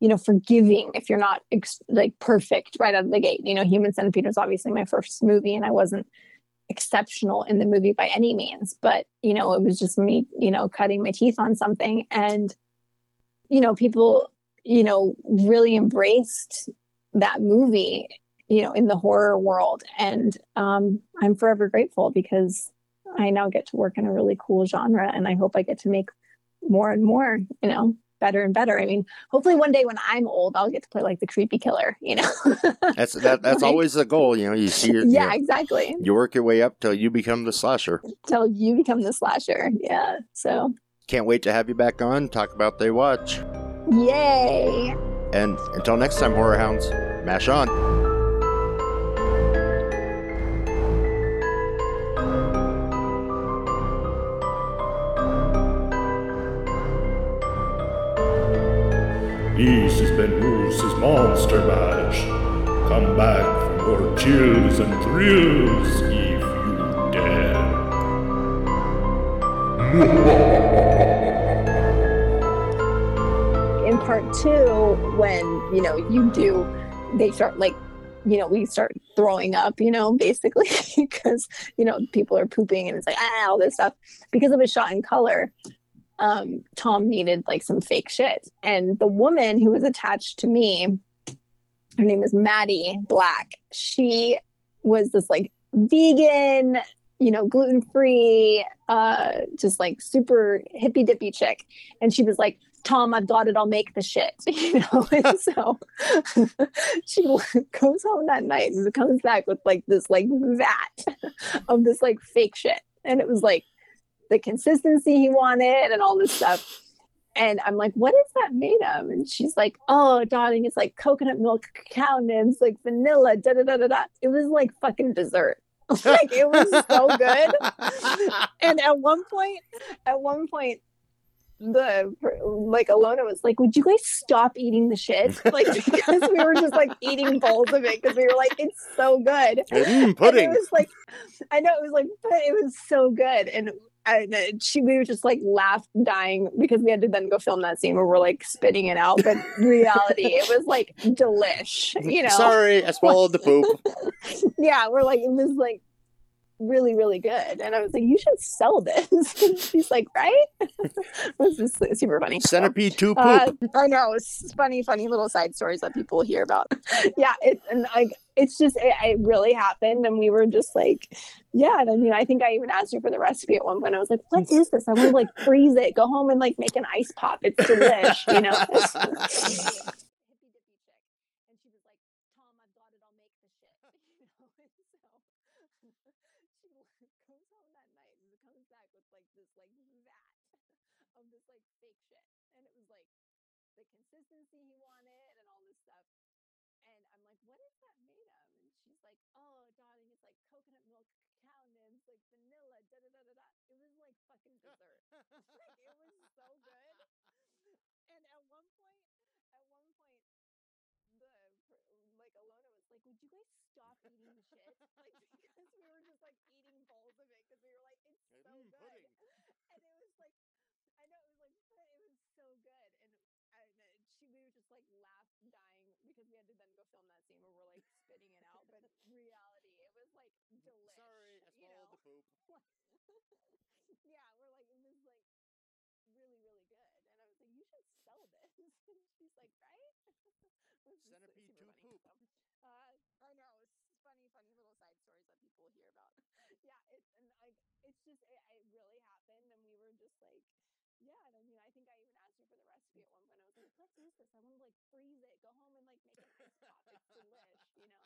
you know forgiving if you're not ex- like perfect right out of the gate. You know human centipede was obviously my first movie and i wasn't exceptional in the movie by any means but you know it was just me you know cutting my teeth on something. And you know people you know really embraced that movie you know in the horror world. And um i'm forever grateful because i now get to work in a really cool genre and i hope i get to make more and more you know better and better i mean hopefully one day when i'm old i'll get to play like the creepy killer you know That's that. That's Like- always the goal. You know, you see, your, yeah you, know, exactly you work your way up till you become the slasher. till you become the slasher yeah so Can't wait to have you back on. Talk about they watch. yay And until next time, horror hounds, mash on. This has been Moose's Monster Mash. Come back for more chills and thrills if you dare. in part two when you know you do they start like you know we start throwing up you know basically because you know people are pooping and it's like ah all this stuff because it was shot in color um tom needed like some fake shit. And the woman who was attached to me her name is Maddi Black. She was this like vegan you know gluten free uh just like super hippy dippy chick. And she was like Tom, I've got it. I'll make the shit. You know, and so she goes home that night and comes back with like this like vat of this like fake shit, and it was like the consistency he wanted and all this stuff. And I'm like, what is that made of? And she's like, oh, darling, it's like coconut milk, cacao nibs, like vanilla, da da da da da. It was like fucking dessert. like it was so good. And at one point, at one point, the like Ilona was like, "Would you guys stop eating the shit?" Like because we were just like eating bowls of it because we were like, "It's so good." Mm, And it was like, I know it was like, but it was so good, and and she we were just like laughed, dying because we had to then go film that scene where we're like spitting it out. But reality, it was like delish, you know. Sorry, I swallowed the poop. Yeah, we're like it was like really really good, and I was like, you should sell this. She's like, right? was just super funny. Centipede two poop. uh, I know it's funny, funny little side stories that people hear about. yeah, it and like it's just it, it really happened, and we were just like, yeah. And I mean, I think I even asked you for the recipe at one point. I was like, what is this? I want to like freeze it, go home and like make an ice pop. It's delish, you know. And she was like, Tom, I've got it. I'll make the shit. You know, and so she goes home that night and comes back with like this like vat of this like fake shit, and it was like the consistency he wanted and all this stuff. And I'm like, what is that made of? And she's like, oh, darling, it's like coconut milk, cacao nibs, like vanilla, da da da da da. It was like fucking dessert. like it was so good. And at one point, at one point, the like Ilona was like, "Would you guys stop eating shit?" Like because we were just like eating bowls of it because we were like, "It's so Mm, good," pudding. and it was like, I know it was like, but it was so good, and and uh, she we were just like laugh dying because we had to then go film that scene where we're like spitting it out, but reality, it was like delish. Sorry, I you know? the poop. yeah, we're like, it was like really, really good. And I was like, you should sell this. And she's like, right? It was just Centipede two funny. poop. So, uh, I know it's funny, funny little side stories that people hear about. yeah, it's and like it's just it, it really happened, and we were just like, yeah. And I mean, I think I even asked you for the recipe at one point. I was like, "Let's use this? I want to like freeze it, go home and like make an ice pop. It's delish, you know.